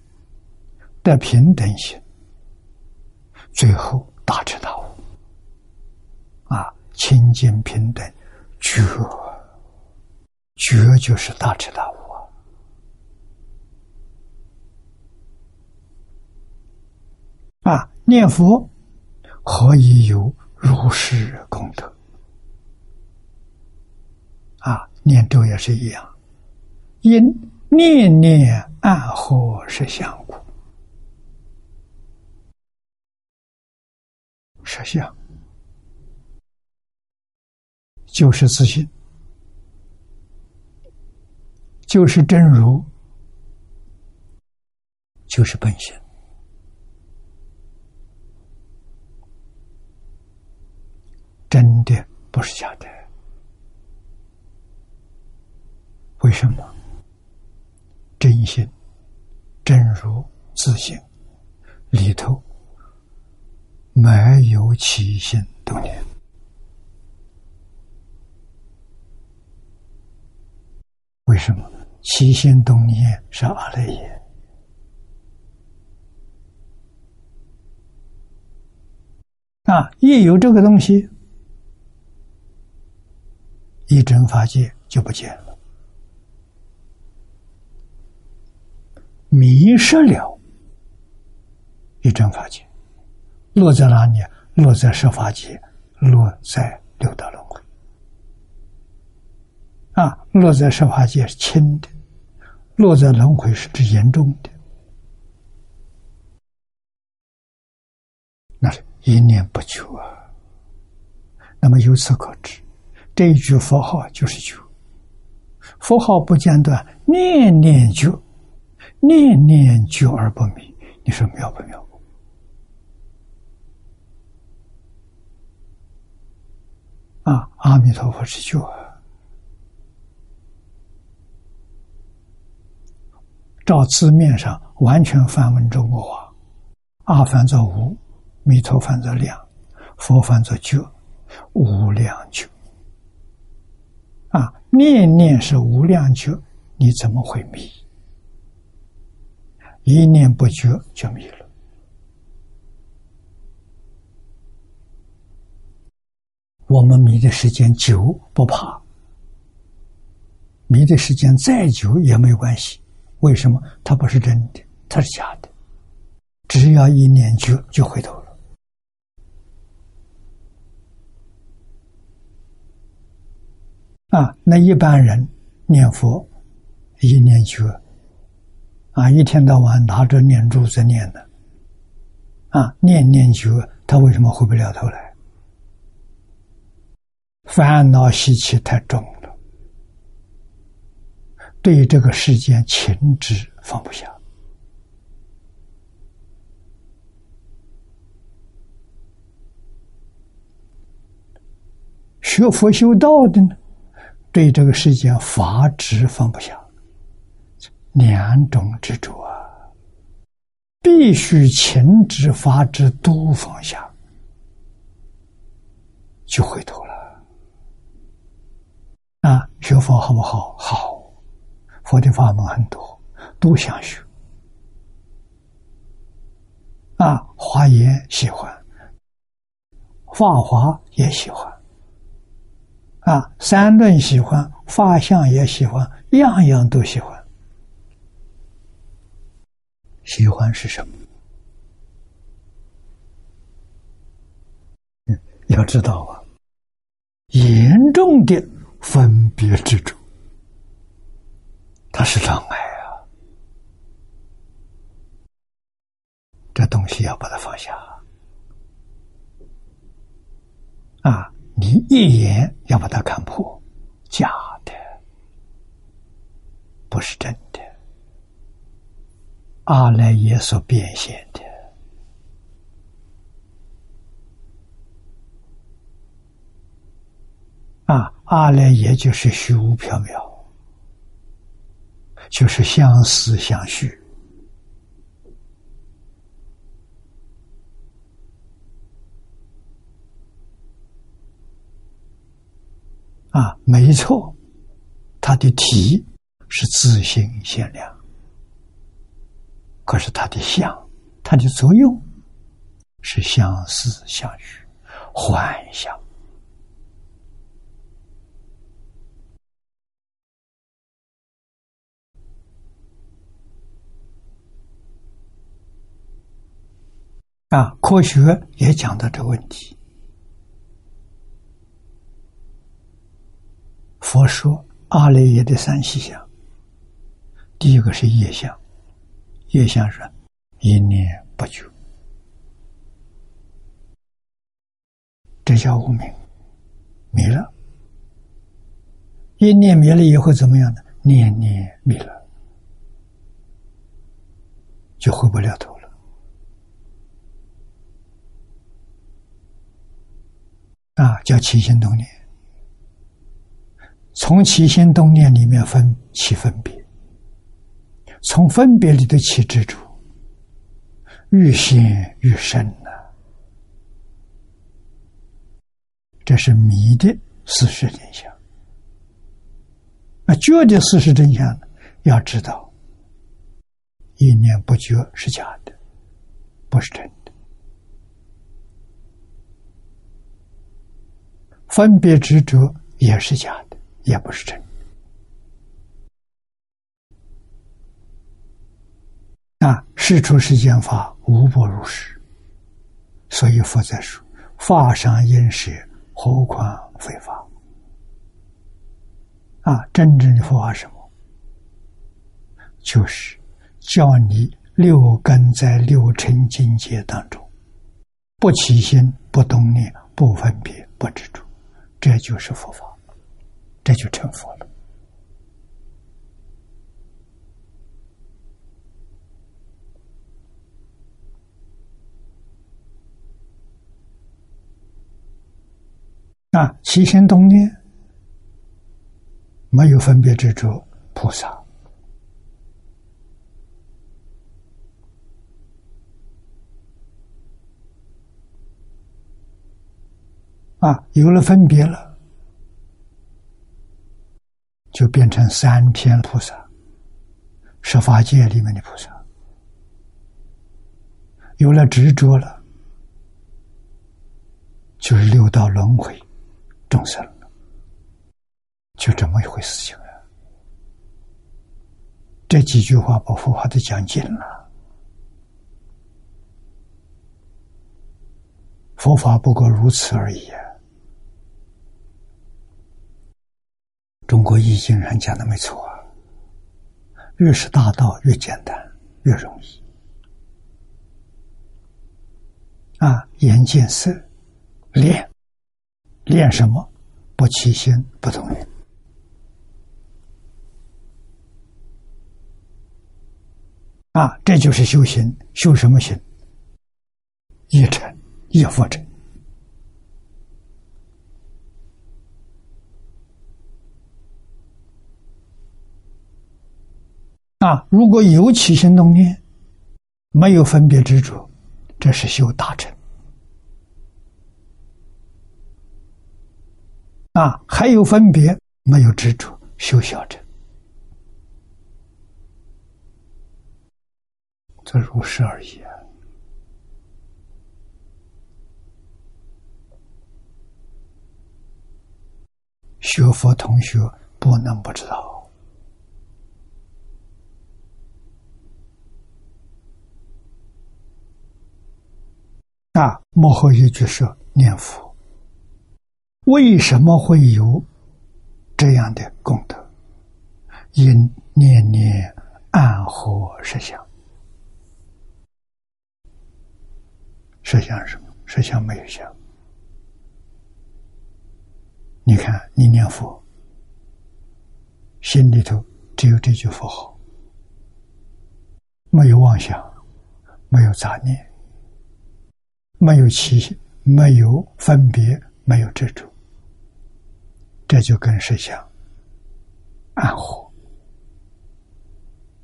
得平等心，最后大彻大悟。清净平等，觉，觉就是大彻大悟啊！啊，念佛何以有如是功德？啊，念咒也是一样，因。念念暗合是相故，实相就是自信，就是真如，就是本性，真的不是假的。为什么？真心、真如、自信里头没有起心动念，为什么起心动念是阿赖耶？啊，一有这个东西，一真法界就不见了。迷失了一真法界，落在哪里？落在十法界，落在六道轮回。啊，落在十法界是轻的，落在轮回是指严重的。那是一念不求啊。那么由此可知，这一句佛号就是求，佛号不间断，念念求。念念久而不迷，你说妙不妙？啊，阿弥陀佛是救啊！照字面上完全翻文中国话，阿翻作无，弥陀翻作量，佛翻作觉，无量觉。啊，念念是无量觉，你怎么会迷？一念不觉就迷了。我们迷的时间久不怕，迷的时间再久也没关系。为什么？它不是真的，它是假的。只要一念觉，就回头了。啊，那一般人念佛一念觉，啊，一天到晚拿着念珠在念的，啊，念念觉，他为什么回不了头来？烦恼习气太重，对这个世间情执放不下。学佛修道的呢，对这个世间法执放不下，两种执着啊，必须情执法执都放下，就回头了。啊，学佛好不好？好，佛的法门很多，都想学。啊，华严喜欢，法华也喜欢。啊，三论喜欢，法相也喜欢，样样都喜欢。喜欢是什么？要知道啊，严重的分别之中，它是障碍啊。这东西要把它放下啊。你一眼要把它看破，假的，不是真的。阿赖耶所变现的，啊，阿赖耶就是虚无缥缈，就是相思相续。啊，没错，他的体是自性限量，可是他的相，它的作用是相思相许，幻想。啊，科学也讲到这个问题。佛说阿赖耶的三细相，第一个是业相，业相是一念不觉，这叫无明，迷了。一念迷了以后怎么样呢？念念迷了，就回不了头了。啊，叫起心动念。从起心动念里面分起分别，从分别里头起执着，愈陷愈深呐。这是迷的事实真相。那觉的事实真相呢？要知道，一念不觉是假的，不是真的。分别执着也是假的。也不是真的，啊！事出世间法，无不如是。所以佛在说：“法上应舍，何况非法？”啊，真正的佛法什么？就是叫你六根在六尘境界当中，不起心，不动念，不分别，不执着，这就是佛法。这就成佛了啊！起心动念没有分别之处，菩萨啊，有了分别了，就变成三天菩萨，十法界里面的菩萨。有了执着了，就是六道轮回众生了，就这么一回事情啊。这几句话把佛法都讲尽了。佛法不过如此而已。啊中国易经上讲的没错，越是大道越简单，越容易。啊，眼见色，练，练什么？不起心，不动念。啊，这就是修行。修什么行？一尘，一佛尘啊，如果有起心动念，没有分别执着，这是修大成。啊，还有分别，没有执着，修小成。这如是而已。学佛同学不能不知道啊！幕后一句说念佛，为什么会有这样的功德？因念念暗合实相，实相是什么？实相没有相。你看，你念佛，心里头只有这句佛号，没有妄想，没有杂念，没有起，没有分别，没有执着，这就跟实相暗合。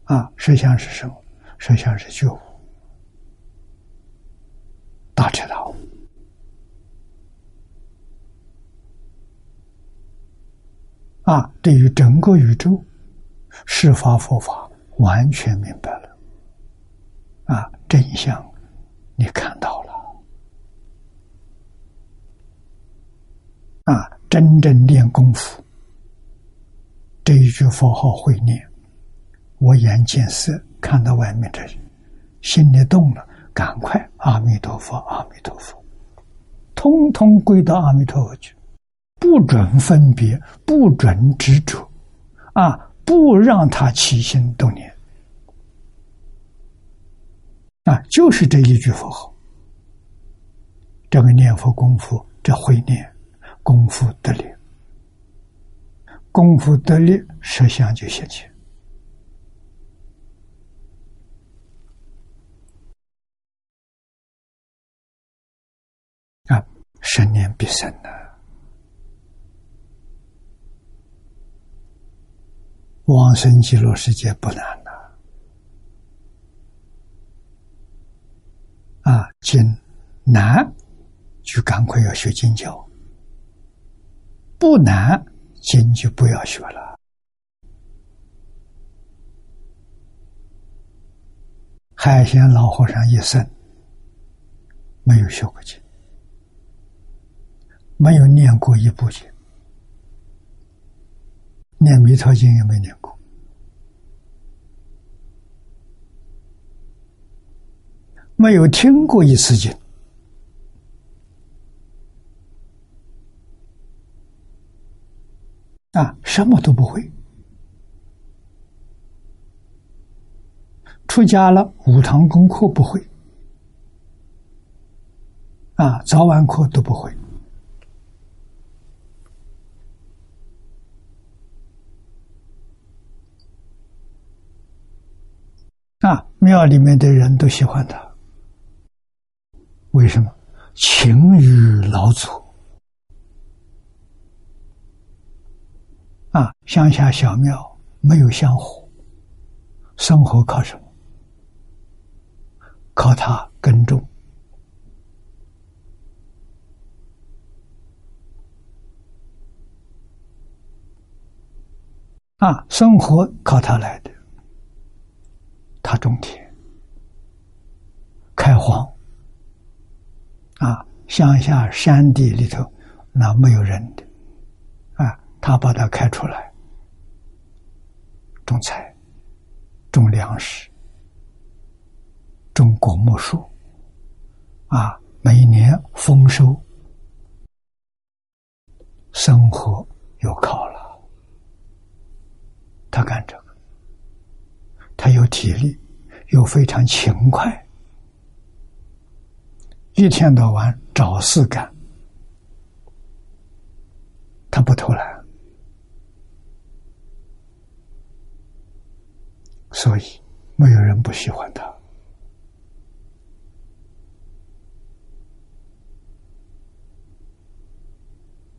啊，实相是什么？实相是觉悟，大彻大悟。啊，对于整个宇宙，释法佛法完全明白了。啊，真相你看到了。啊，真正练功夫，这一句佛号会念，我眼见色，看到外面这人，心里动了，赶快阿弥陀佛，阿弥陀佛，通通归到阿弥陀佛去。不准分别，不准执着，啊，不让他起心动念，啊，就是这一句佛号。这个念佛功夫，这会念功夫得力，功夫得力，实相就现前。啊，生念必生的。往生极乐世界不难呐，啊，经难就赶快要学经教，不难经就不要学了。海鲜老和尚一生没有学过经，没有念过一部经。念《弥陀经》也没念过，没有听过一次经，啊，什么都不会。出家了，五堂功课不会，啊，早晚课都不会。啊，庙里面的人都喜欢他，为什么？情于老祖。啊乡下小庙没有香火生活靠什么？靠他耕种。啊生活靠他来的他种田开荒。啊乡下山地里头那没有人的他把它开出来，种菜、种粮食、种果木树，啊，每年丰收，生活又靠了。他干这个，他有体力，又非常勤快，一天到晚找事干，他不偷懒，所以没有人不喜欢他。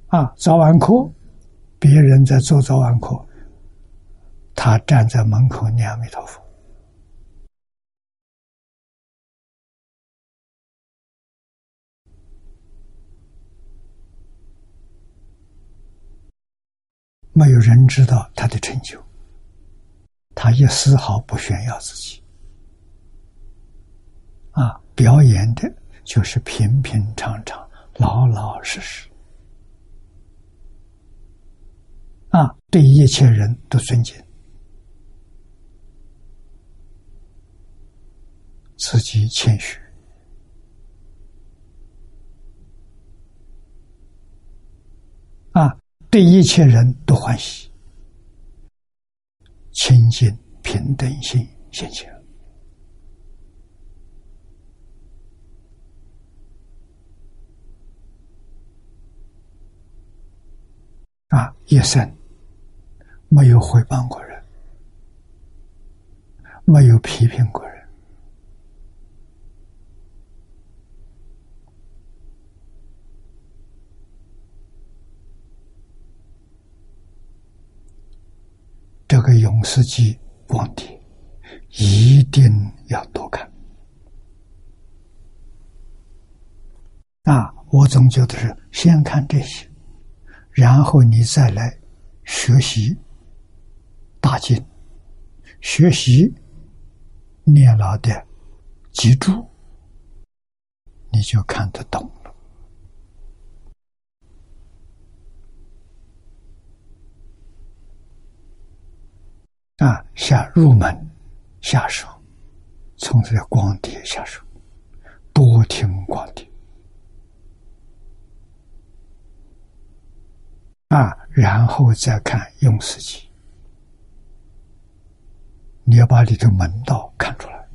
啊，早晚课，别人在做早晚课。他站在门口念阿弥陀佛，没有人知道他的成就，他也丝毫不炫耀自己，啊，表演的就是平平常常、老老实实，啊，对一切人都尊敬。自己谦虚啊，对一切人都欢喜，清净平等心现前啊，一生没有回谤过人，没有批评过人。这个永世纪光碟一定要多看啊！我总觉得是先看这些，然后你再来学习大经，学习念老的脊柱，你就看得懂。啊，下入门下手，从这个光碟下手，多听光碟啊，然后再看用时记，你要把里头门道看出来。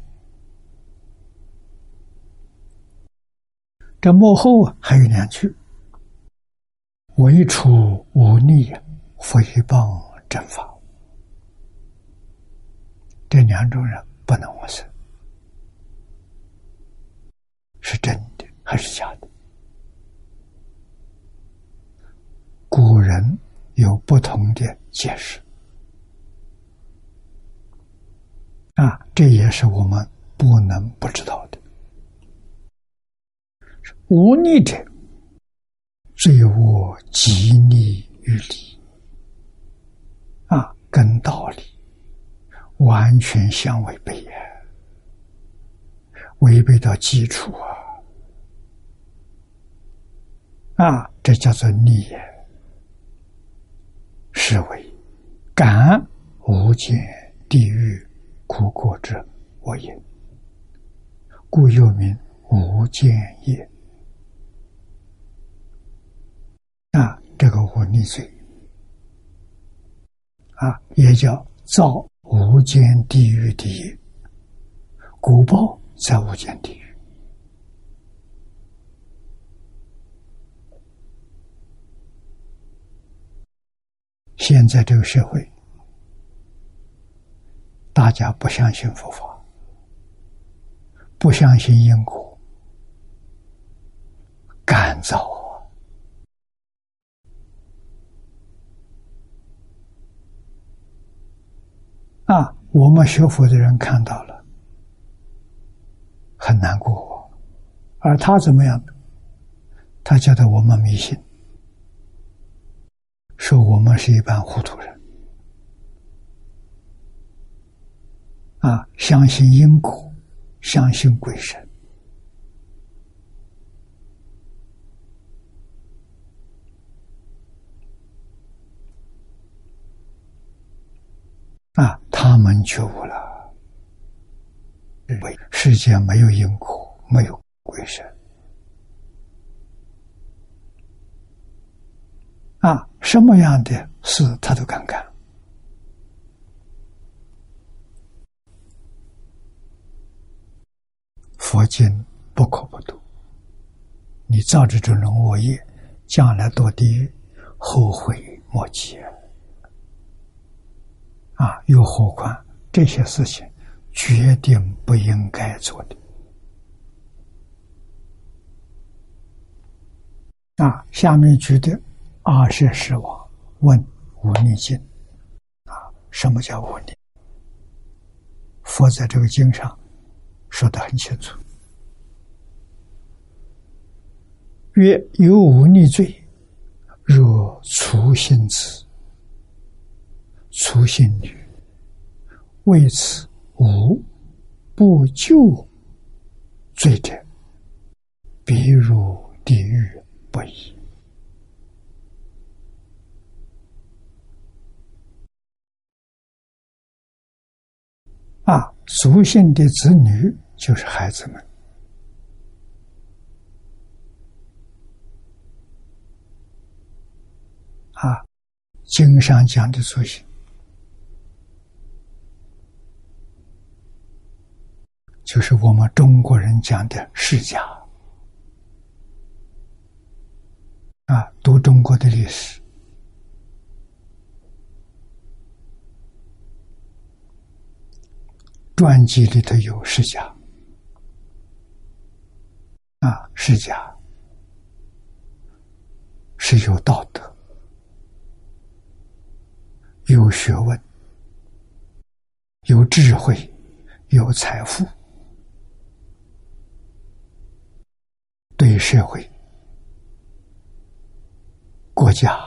这幕后啊，还有两句：唯除无逆，诽谤正法。两种人不能往生，是真的还是假的？古人有不同的解释，啊，这也是我们不能不知道的。无逆者，罪恶极逆于理，啊，跟道理。完全相违背呀，违背到基础啊！啊，这叫做逆，是为感无间地狱苦果之我也，故又名无间业。啊，这个无逆罪啊，也叫造。无间地狱第一，果报在无间地狱。现在这个社会，大家不相信佛法，不相信因果，干燥。啊我们学佛的人看到了很难过。而他怎么样？他觉得我们迷信说我们是一般糊涂人。啊相信因果相信鬼神。啊，他们觉悟了，认为世界没有因果，没有鬼神。啊，什么样的事他都敢干。佛经不可不读，你造这种恶业，将来堕地狱，后悔莫及。啊，又何况这些事情决定不应该做的。啊，下面举的二十世王问无逆经，啊，什么叫无逆？佛在这个经上说的很清楚，曰有无逆罪，若除心子。粗心女，为此无不救罪者，必入地狱不已。啊，俗姓的子女就是孩子们。啊，经上讲的俗姓。就是我们中国人讲的世家啊，读中国的历史，传记里头有世家啊，世家是有道德、有学问、有智慧、有财富。对社会、国家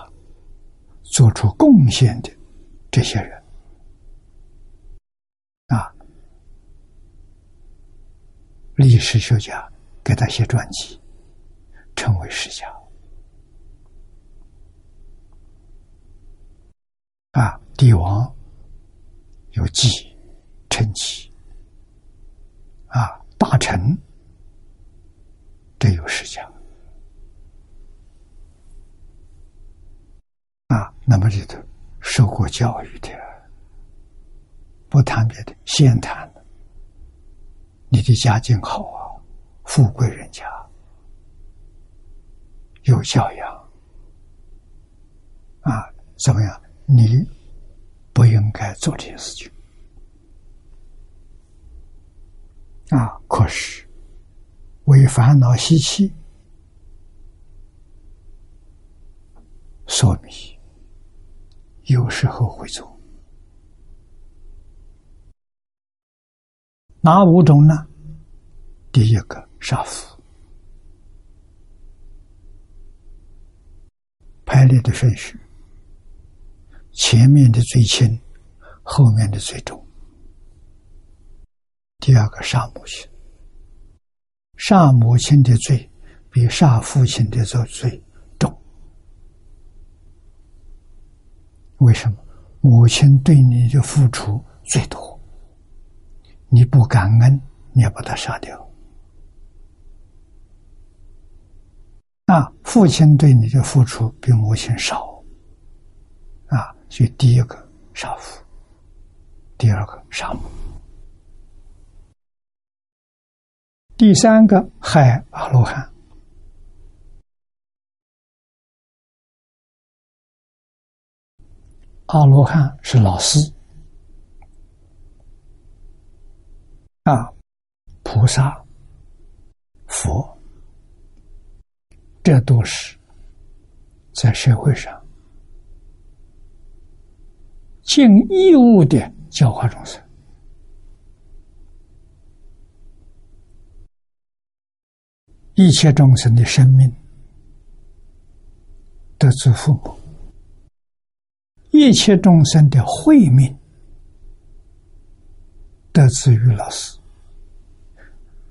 做出贡献的这些人，啊，历史学家给他写传记，称为史家。啊，帝王有记称其，啊，大臣。这有实讲啊，那么里头受过教育的，不谈别的，先谈你的家境好啊，富贵人家，有教养啊，怎么样？你不应该做这些事情啊，可是。为烦恼习气，所迷，有时候会做。哪五种呢？第一个杀父，排列的顺序，前面的最轻，后面的最重。第二个杀母亲。杀母亲的罪比杀父亲的罪罪重，为什么？母亲对你的付出最多，你不感恩，你要把他杀掉。那父亲对你的付出比母亲少，啊，所以第一个杀父，第二个杀母。第三个害阿罗汉，阿罗汉是老师。啊，菩萨、佛，这都是在社会上尽义务的教化众生。一切众生的生命得自父母，一切众生的慧命得自于老师，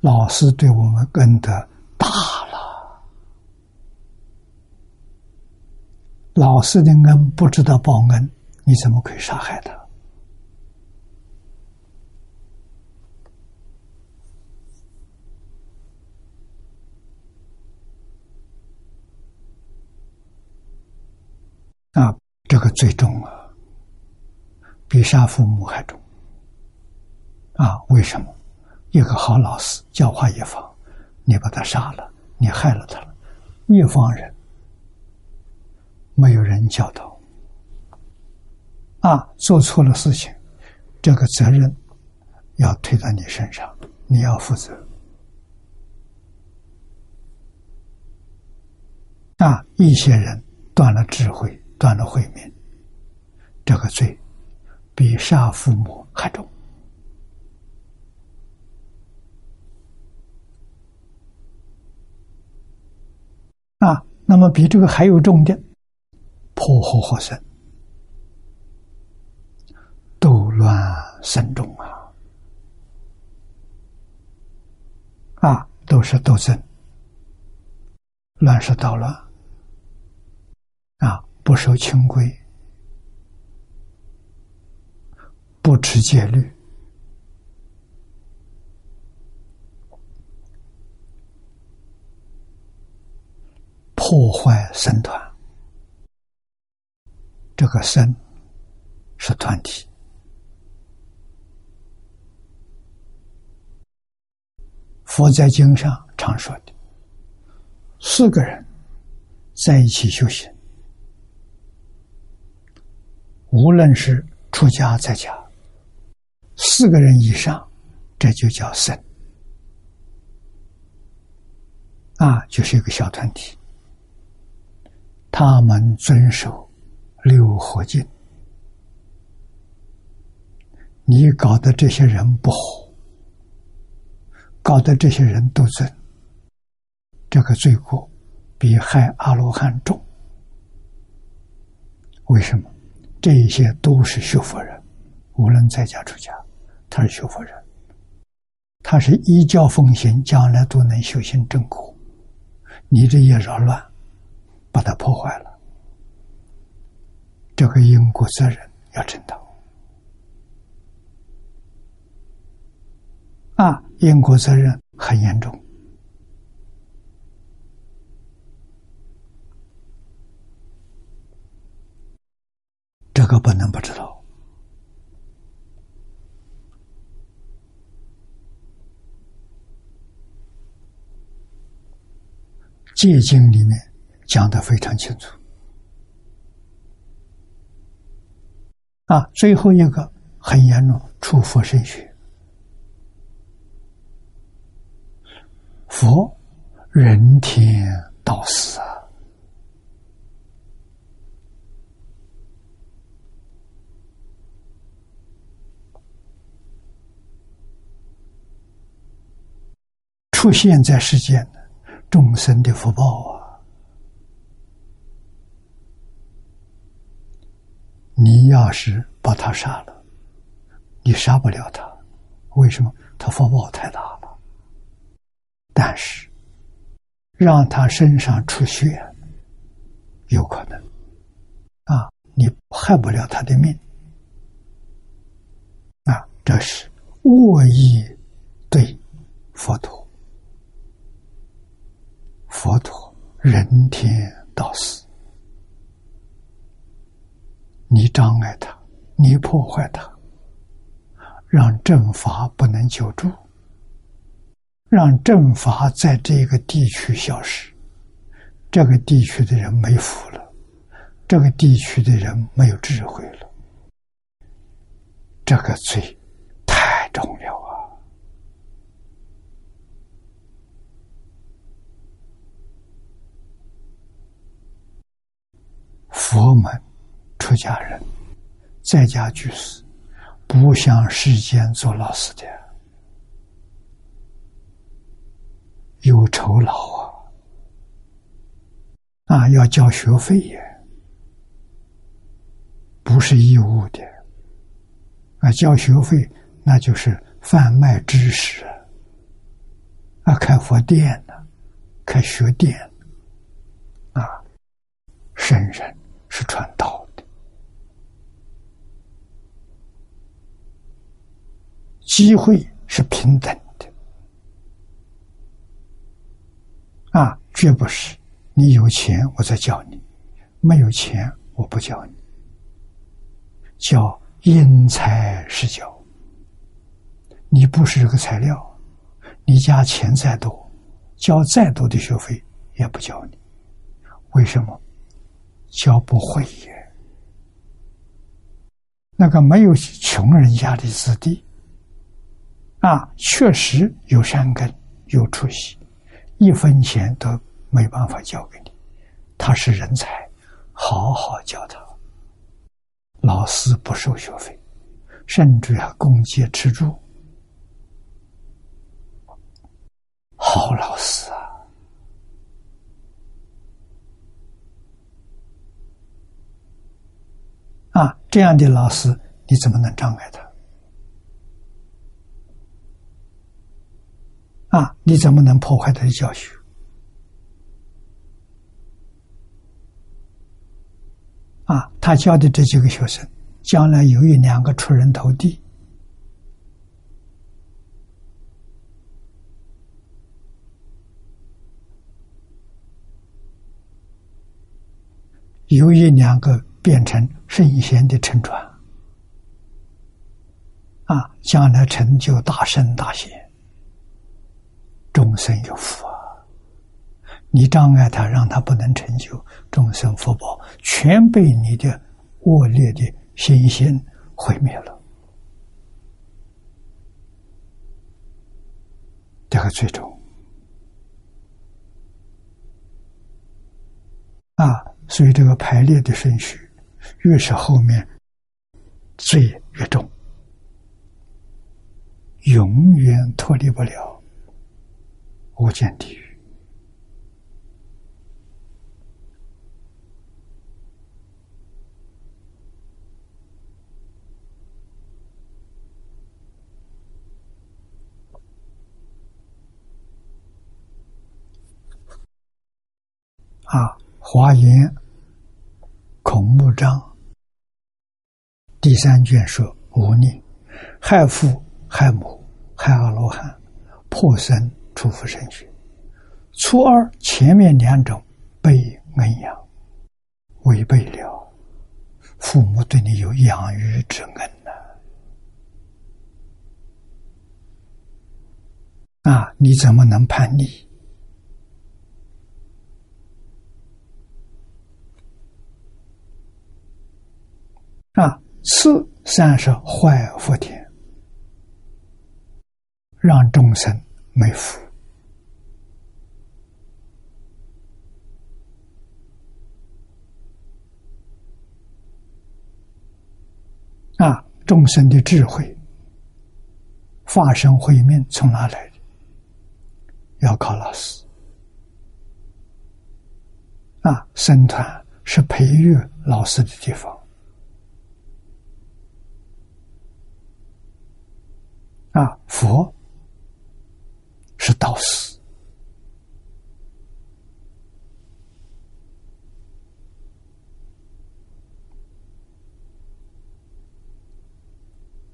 老师对我们恩德大了，老师的恩不知道报恩，你怎么可以杀害他？啊，这个最重啊，比杀父母还重。啊，为什么？一个好老师教化一方，你把他杀了，你害了他了，一方人没有人教导，啊，做错了事情，这个责任要推到你身上，你要负责。啊，一些人断了智慧。断了慧命，这个罪比杀父母还重啊！那么比这个还有重的，破坏和生，斗乱生众啊！啊，都是斗争，乱是捣乱！不守清规，不持戒律，破坏僧团。这个僧是团体。佛在经上常说的，四个人在一起修行。无论是出家在家，四个人以上，这就叫僧啊，就是一个小团体。他们遵守六合敬，你搞得这些人不好，搞得这些人斗争，这个罪过比害阿罗汉重。为什么？这些都是修佛人，无论在家出家，他是修佛人，他是依教奉行，将来都能修行正果。你这一扰乱，把它破坏了，这个因果责任要承担。啊，因果责任很严重。这个不能不知道，《戒经》里面讲的非常清楚。啊，最后一个很严重，出佛身血，佛人天道死啊。出现在世间的众生的福报啊！你要是把他杀了，你杀不了他，为什么？他福报太大了。但是让他身上出血，有可能啊，你害不了他的命啊！这是恶意对佛陀。佛陀人天道死，你障碍他，你破坏他，让正法不能久住，让正法在这个地区消失，这个地区的人没福了，这个地区的人没有智慧了，这个罪太重要了啊！佛门出家人，在家居士，不向世间做老师的，有酬劳啊！啊，要交学费也，不是义务的。啊，交学费那就是贩卖知识啊，开佛店呢，开学店啊，圣人是传道的，机会是平等的啊，绝不是你有钱我在教你，没有钱我不教你，叫因材施教。你不是这个材料，你家钱再多，交再多的学费也不教你。为什么？教不会也。那个没有穷人家的子弟，啊，确实有善根、有出息，一分钱都没办法交给你。他是人才，好好教他。老师不收学费，甚至还供给吃住。好老师啊！啊，这样的老师你怎么能障碍他？啊，你怎么能破坏他的教学？啊，他教的这几个学生，将来有一两个出人头地。有一两个变成圣贤的乘船，啊，将来成就大圣大贤，众生有福啊！你障碍他，让他不能成就，众生福报全被你的恶劣的心性毁灭了，这个最终啊。所以，这个排列的顺序，越是后面，罪越重，永远脱离不了无间地狱。啊！华严孔目章第三卷说：“无念害父害母害阿罗汉破身出夫神学。初二前面两种被恩养，违背了父母对你有养育之恩呐。啊，你怎么能叛逆？”啊，次三是坏福田，让众生没福。啊，众生的智慧、化身慧命从哪来的？要靠老师。啊，僧团是培育老师的地方。啊，佛是导师，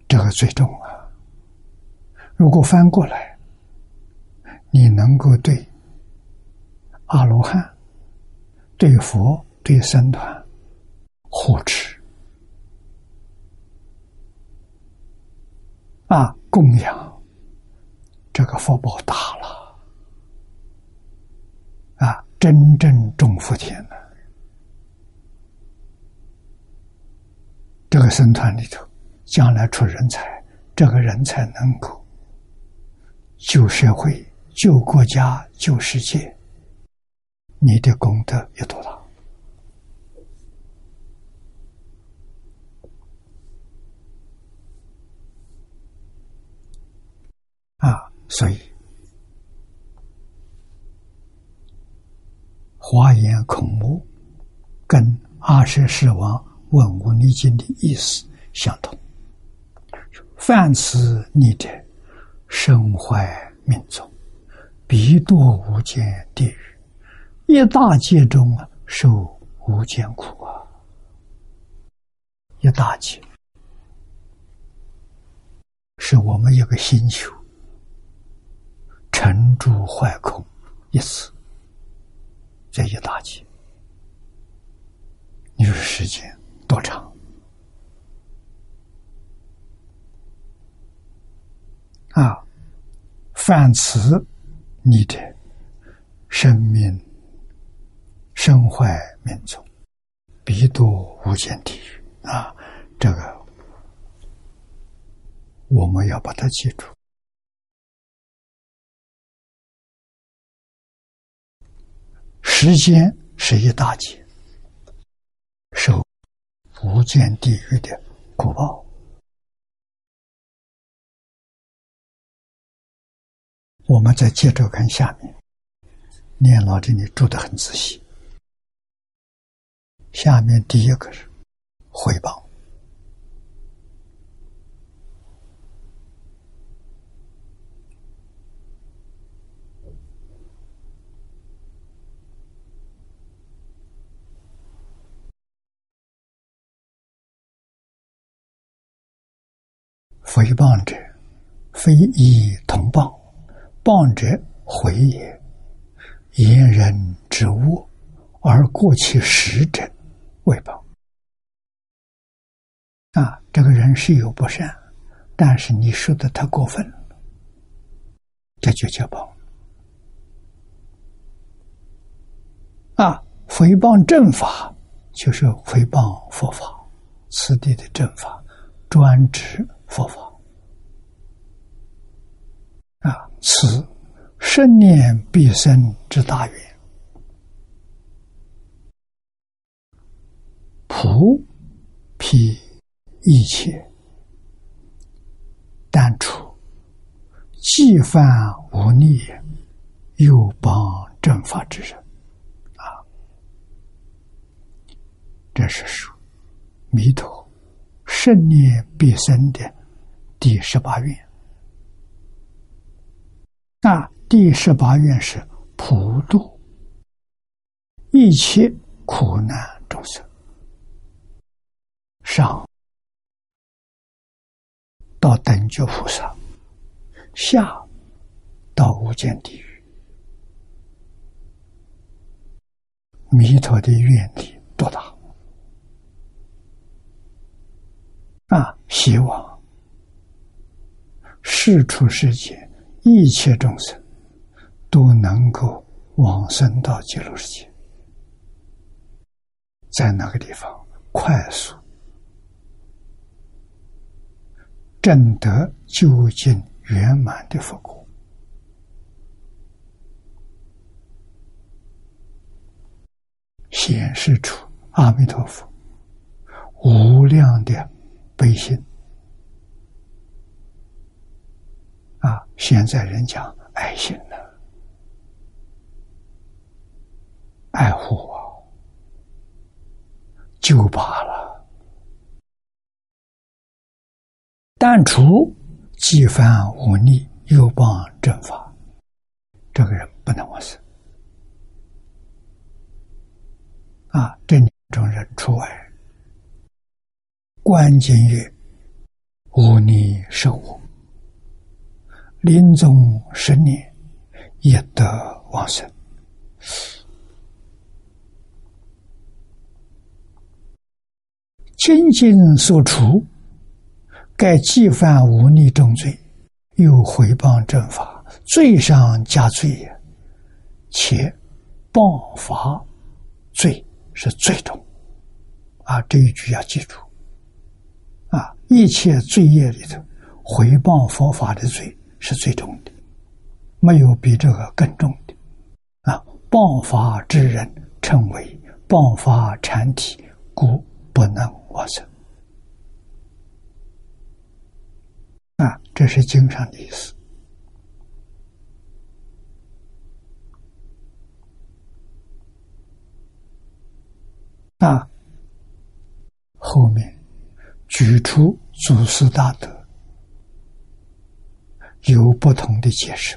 这个最重啊！如果翻过来，你能够对阿罗汉、对佛、对僧团护持啊。供养，这个福报大了啊！真正种福田了。这个僧团里头，将来出人才，这个人才能够救社会、救国家、救世界，你的功德有多大？啊，所以《华严孔目》跟《阿舍世王问无逆经》的意思相同。凡此逆者，身怀命中，必堕无间地狱。一大劫中啊，受无间苦啊！一大劫是我们一个星球沉住坏空一次，这一大劫，你说时间多长？啊，犯此，你的生命身坏命中，必堕无间地狱啊！这个我们要把它记住。时间是一大劫，受无间地狱的苦报。我们再接着看下面，念老这里注的很仔细。下面第一个是回报，诽谤者，非以同谤。谤者毁也，言人之恶而过其实者，为谤。啊，这个人是有不善，但是你说的太过分了，这就叫谤。啊，诽谤正法就是诽谤佛法，此地的正法专指佛法。啊，此生念必生之大愿，普辟一切，但除既犯无逆，又帮正法之人。啊，这是说弥陀圣念必生的第十八愿。那第十八愿是普度一切苦难众生，上到等觉菩萨，下到无间地狱，弥陀的愿力多大啊！希望世出世间。一切众生都能够往生到极乐世界，在那个地方快速证得究竟圆满的佛果，显示出阿弥陀佛无量的悲心。啊！现在人讲爱心了，爱护我，就罢了。但除既犯忤逆，又帮正法，这个人不能往生。啊，这两种人除外。关键曰：忤逆受我。临终十年，也得往生。清净所除，该既犯无逆重罪，又毁谤正法，罪上加罪也。且谤法罪是最重啊！这一句要记住啊！一切罪业里头，毁谤佛法的罪。是最重的，没有比这个更重的啊！谤法之人称为谤法禅体，故不能往生啊！这是经上的意思啊。后面举出祖师大德。有不同的解释。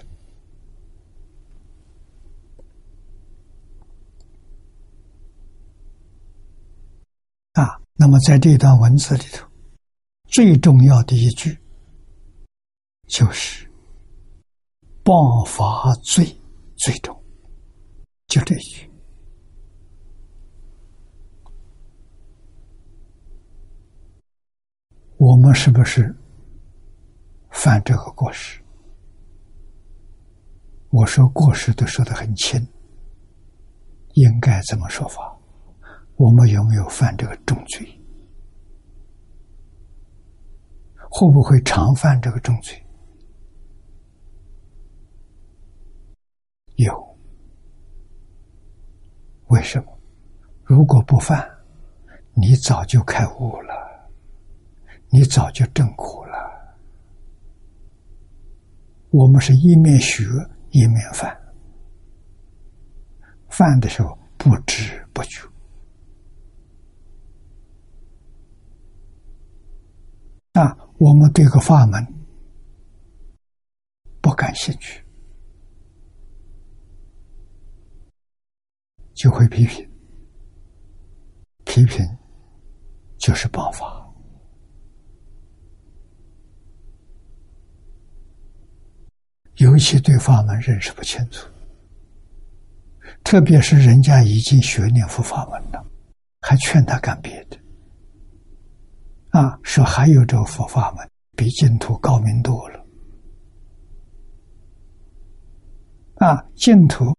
啊，那么在这段文字里头，最重要的一句就是“谤法罪最重”，就这一句。我们是不是犯这个过失？我说过失都说的很轻，应该怎么说法？我们有没有犯这个重罪？会不会常犯这个重罪？有。为什么？如果不犯，你早就开悟了。你早就证苦了。我们是一面学一面犯，犯的时候不知不觉。那我们对个法门不感兴趣，就会批评，批评就是办法。尤其对法门认识不清楚，特别是人家已经学念佛法门了，还劝他干别的，啊，说还有这个佛法门比净土高明多了，啊，净土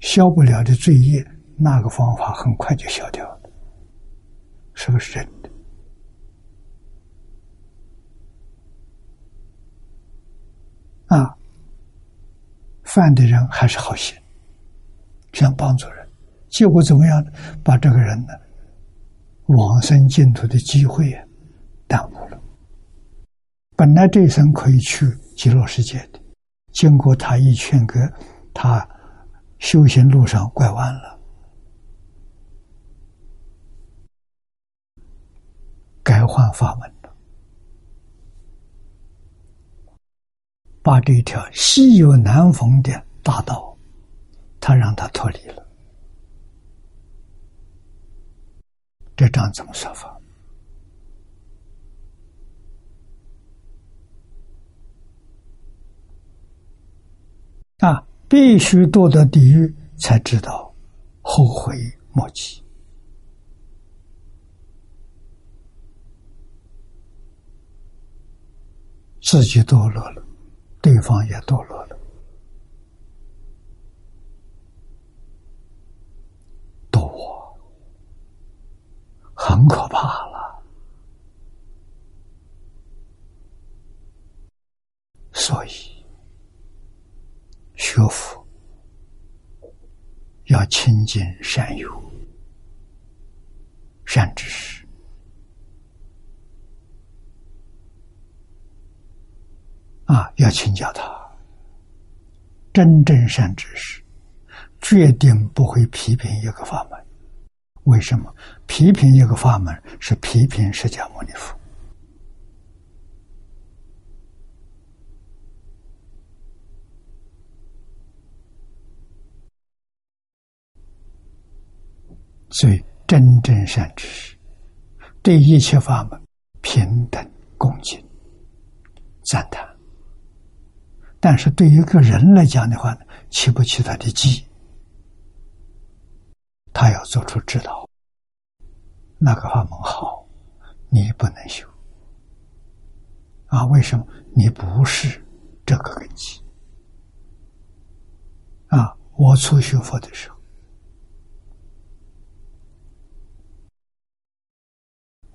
消不了的罪业，那个方法很快就消掉了，是不是真的？啊？犯的人还是好心，想帮助人，结果怎么样？把这个人呢，往生净土的机会啊耽误了。本来这一生可以去极乐世界的，经过他一劝革，他修行路上拐弯了，改换法门。把这条稀有难逢的大道，他让他脱离了，这账怎么说法？啊，必须堕到地狱才知道后悔莫及，自己堕落了。对方也堕落了，多很可怕了。所以，学佛要亲近善友、善知识。啊，要请教他，真正善知识，决定不会批评一个法门。为什么？批评一个法门是批评释迦牟尼佛。所以，真正善知识对一切法门平等恭敬赞叹。但是对于一个人来讲的话呢，起不起他的机，他要做出指导。那个法门好，你不能修啊？为什么？你不是这个根基啊！我初学佛的时候，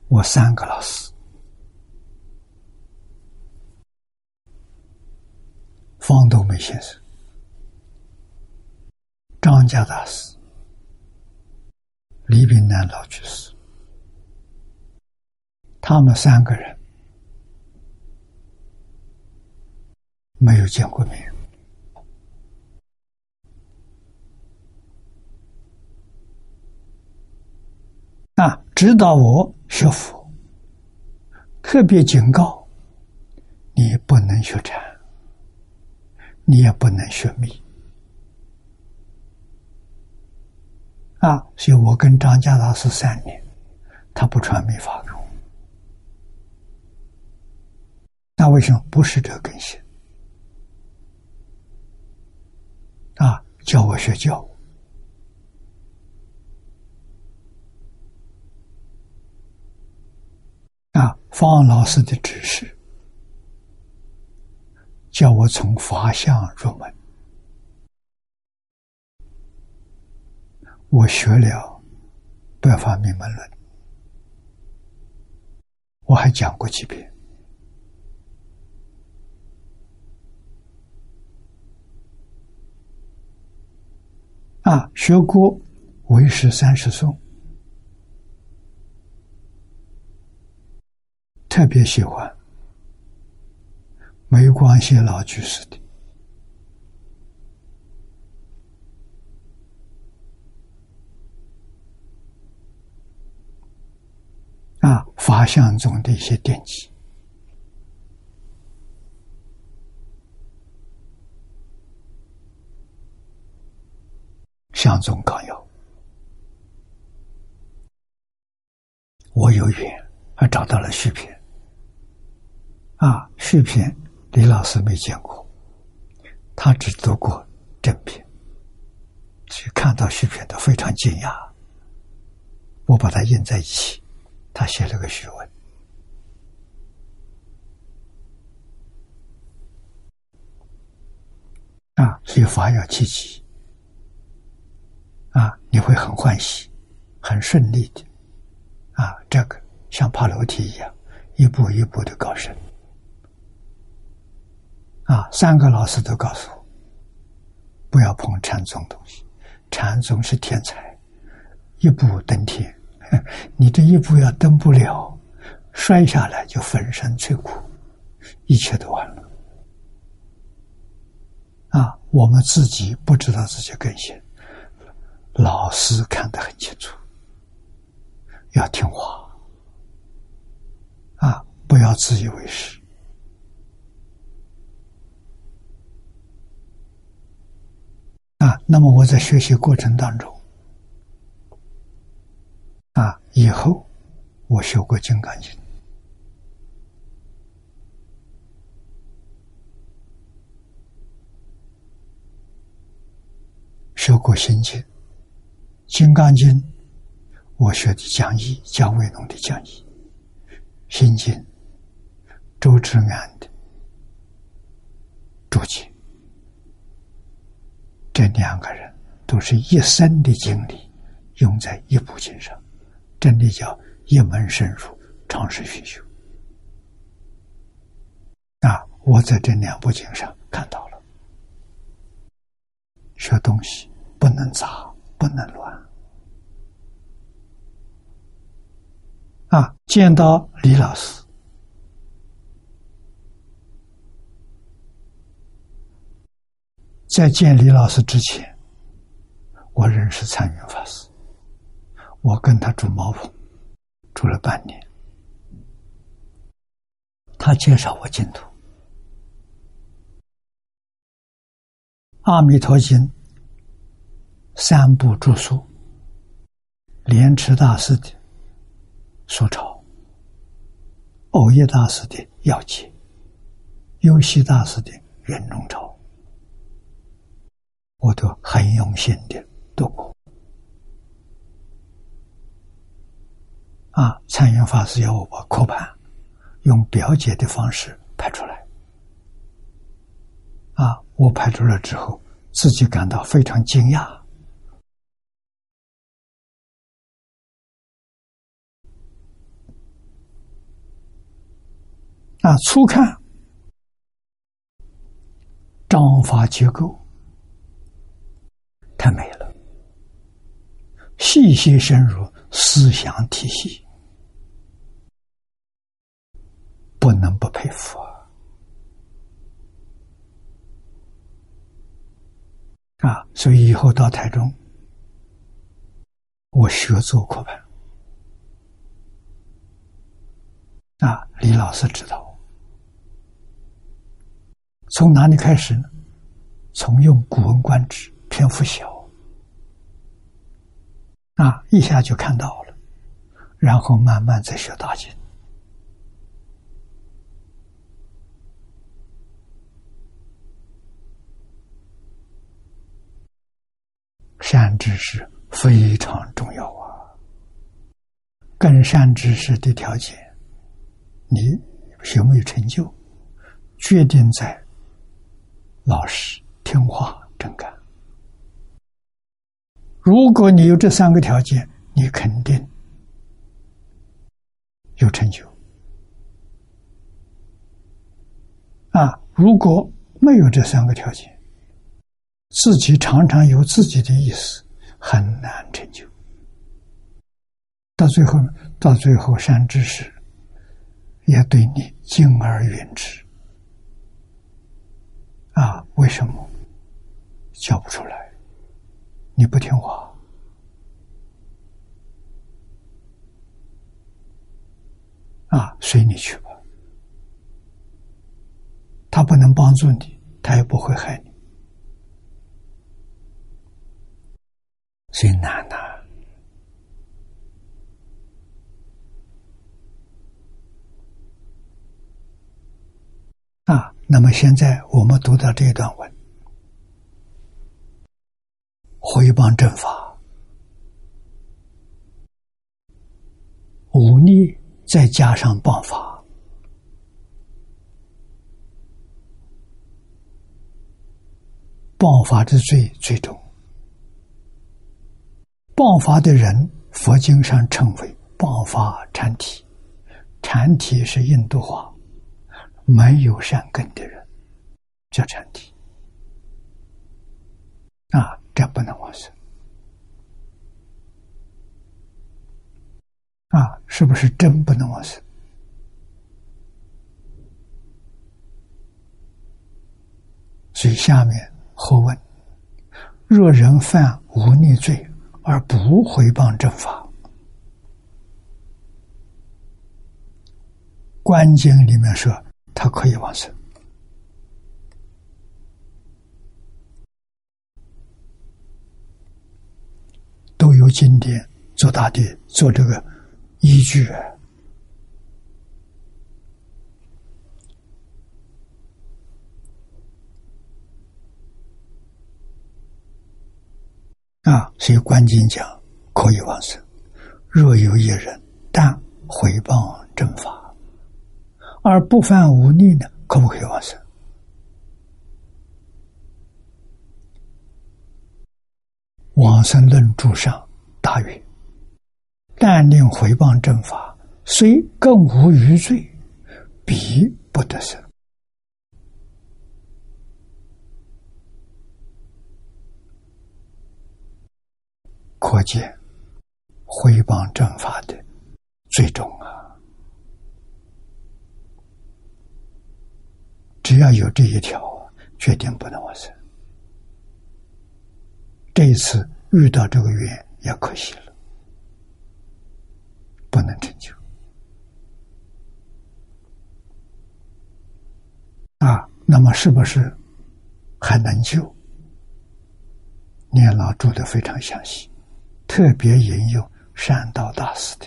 我三个老师。方东梅先生、张家大师、李炳南老居士，他们三个人。没有见过面。啊！指导我学佛，特别警告你不能学禅。你也不能学密啊！所以我跟张家老师三年，他不传密法给我，那为什么不是这根性啊？教我学教。啊，方老师的指示，叫我从法相入门。我学了《百法明门论》，我还讲过几遍。啊，学过《为师三十颂》。特别喜欢没关系老居士的。啊，法相中的一些典籍，相中纲要，我有缘而找到了续篇。啊，续篇李老师没见过，他只读过正篇，所以看到续篇都非常惊讶。我把它印在一起，他写了个序文。啊，所以法要积极，啊，你会很欢喜，很顺利的，啊，这个像爬楼梯一样，一步一步的高升。啊，三个老师都告诉我，不要碰禅宗东西。禅宗是天才，一步登天。你这一步要登不了，摔下来就粉身碎骨，一切都完了。啊，我们自己不知道自己根性，老师看得很清楚，要听话。啊，不要自以为是。啊，那么我在学习过程当中，啊，以后我学过《金刚经》，学过《心经》，《金刚经》我学的讲义，姜维农的讲义，《心经》周志安的注解。这两个人都是一生的精力用在一部经上，真的叫一门深入，长时熏修。啊，我在这两部经上看到了，学东西不能杂，不能乱。啊，见到李老师。在见李老师之前，我认识参云法师。我跟他住茅棚，住了半年。他介绍我净土，《阿弥陀经》三部著述，莲池大师的所抄，藕叶大师的要解，优西大师的圆中抄。我都很用心的读过。啊，参云法师要我把课盘用表解的方式排出来。啊，我排出来之后，自己感到非常惊讶。啊，初看章法结构。太美了，细细深入思想体系，不能不佩服啊！啊，所以以后到台中，我学做课本啊，李老师指导，从哪里开始呢？从用《古文观止》，篇幅小，啊，一下就看到了，然后慢慢再学大经。善知识非常重要啊！跟善知识的条件，你有没有成就，决定在老实、听话、真干。如果你有这三个条件，你肯定有成就。啊，如果没有这三个条件，自己常常有自己的意思，很难成就。到最后，到最后，善知识也对你敬而远之。啊，为什么叫不出来？你不听话啊，随你去吧。他不能帮助你，他也不会害你。最难的啊！那么现在我们读到这段文，回谤正法，忤逆再加上谤法，谤法之罪最重。谤法的人，佛经上称为谤法禅体。禅体是印度话，没有善根的人叫禅体。啊，这不能往生。啊，是不是真不能往生？所以下面后问：若人犯无逆罪？而不回谤正法，观经里面说他可以往生，都有经典做大的做这个依据啊，所以观经讲可以往生。若有一人但回谤正法而不犯无逆呢，可不可以往生？往生论注上大曰：但令回谤正法，虽更无余罪，彼不得生。可见，毁谤正法的最终啊！只要有这一条，决定不能往生。这一次遇到这个缘，也可惜了，不能成就啊！那么，是不是还能救？念老注的非常详细。特别引用善道大师的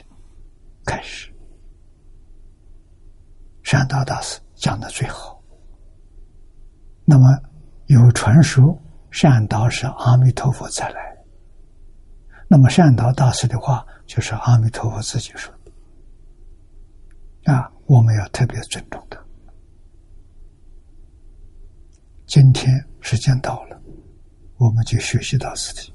开始，善道大师讲的最好。那么有传说，善导是阿弥陀佛再来。那么善导大师的话，就是阿弥陀佛自己说的。啊，我们要特别尊重他。今天时间到了，我们就学习到此地。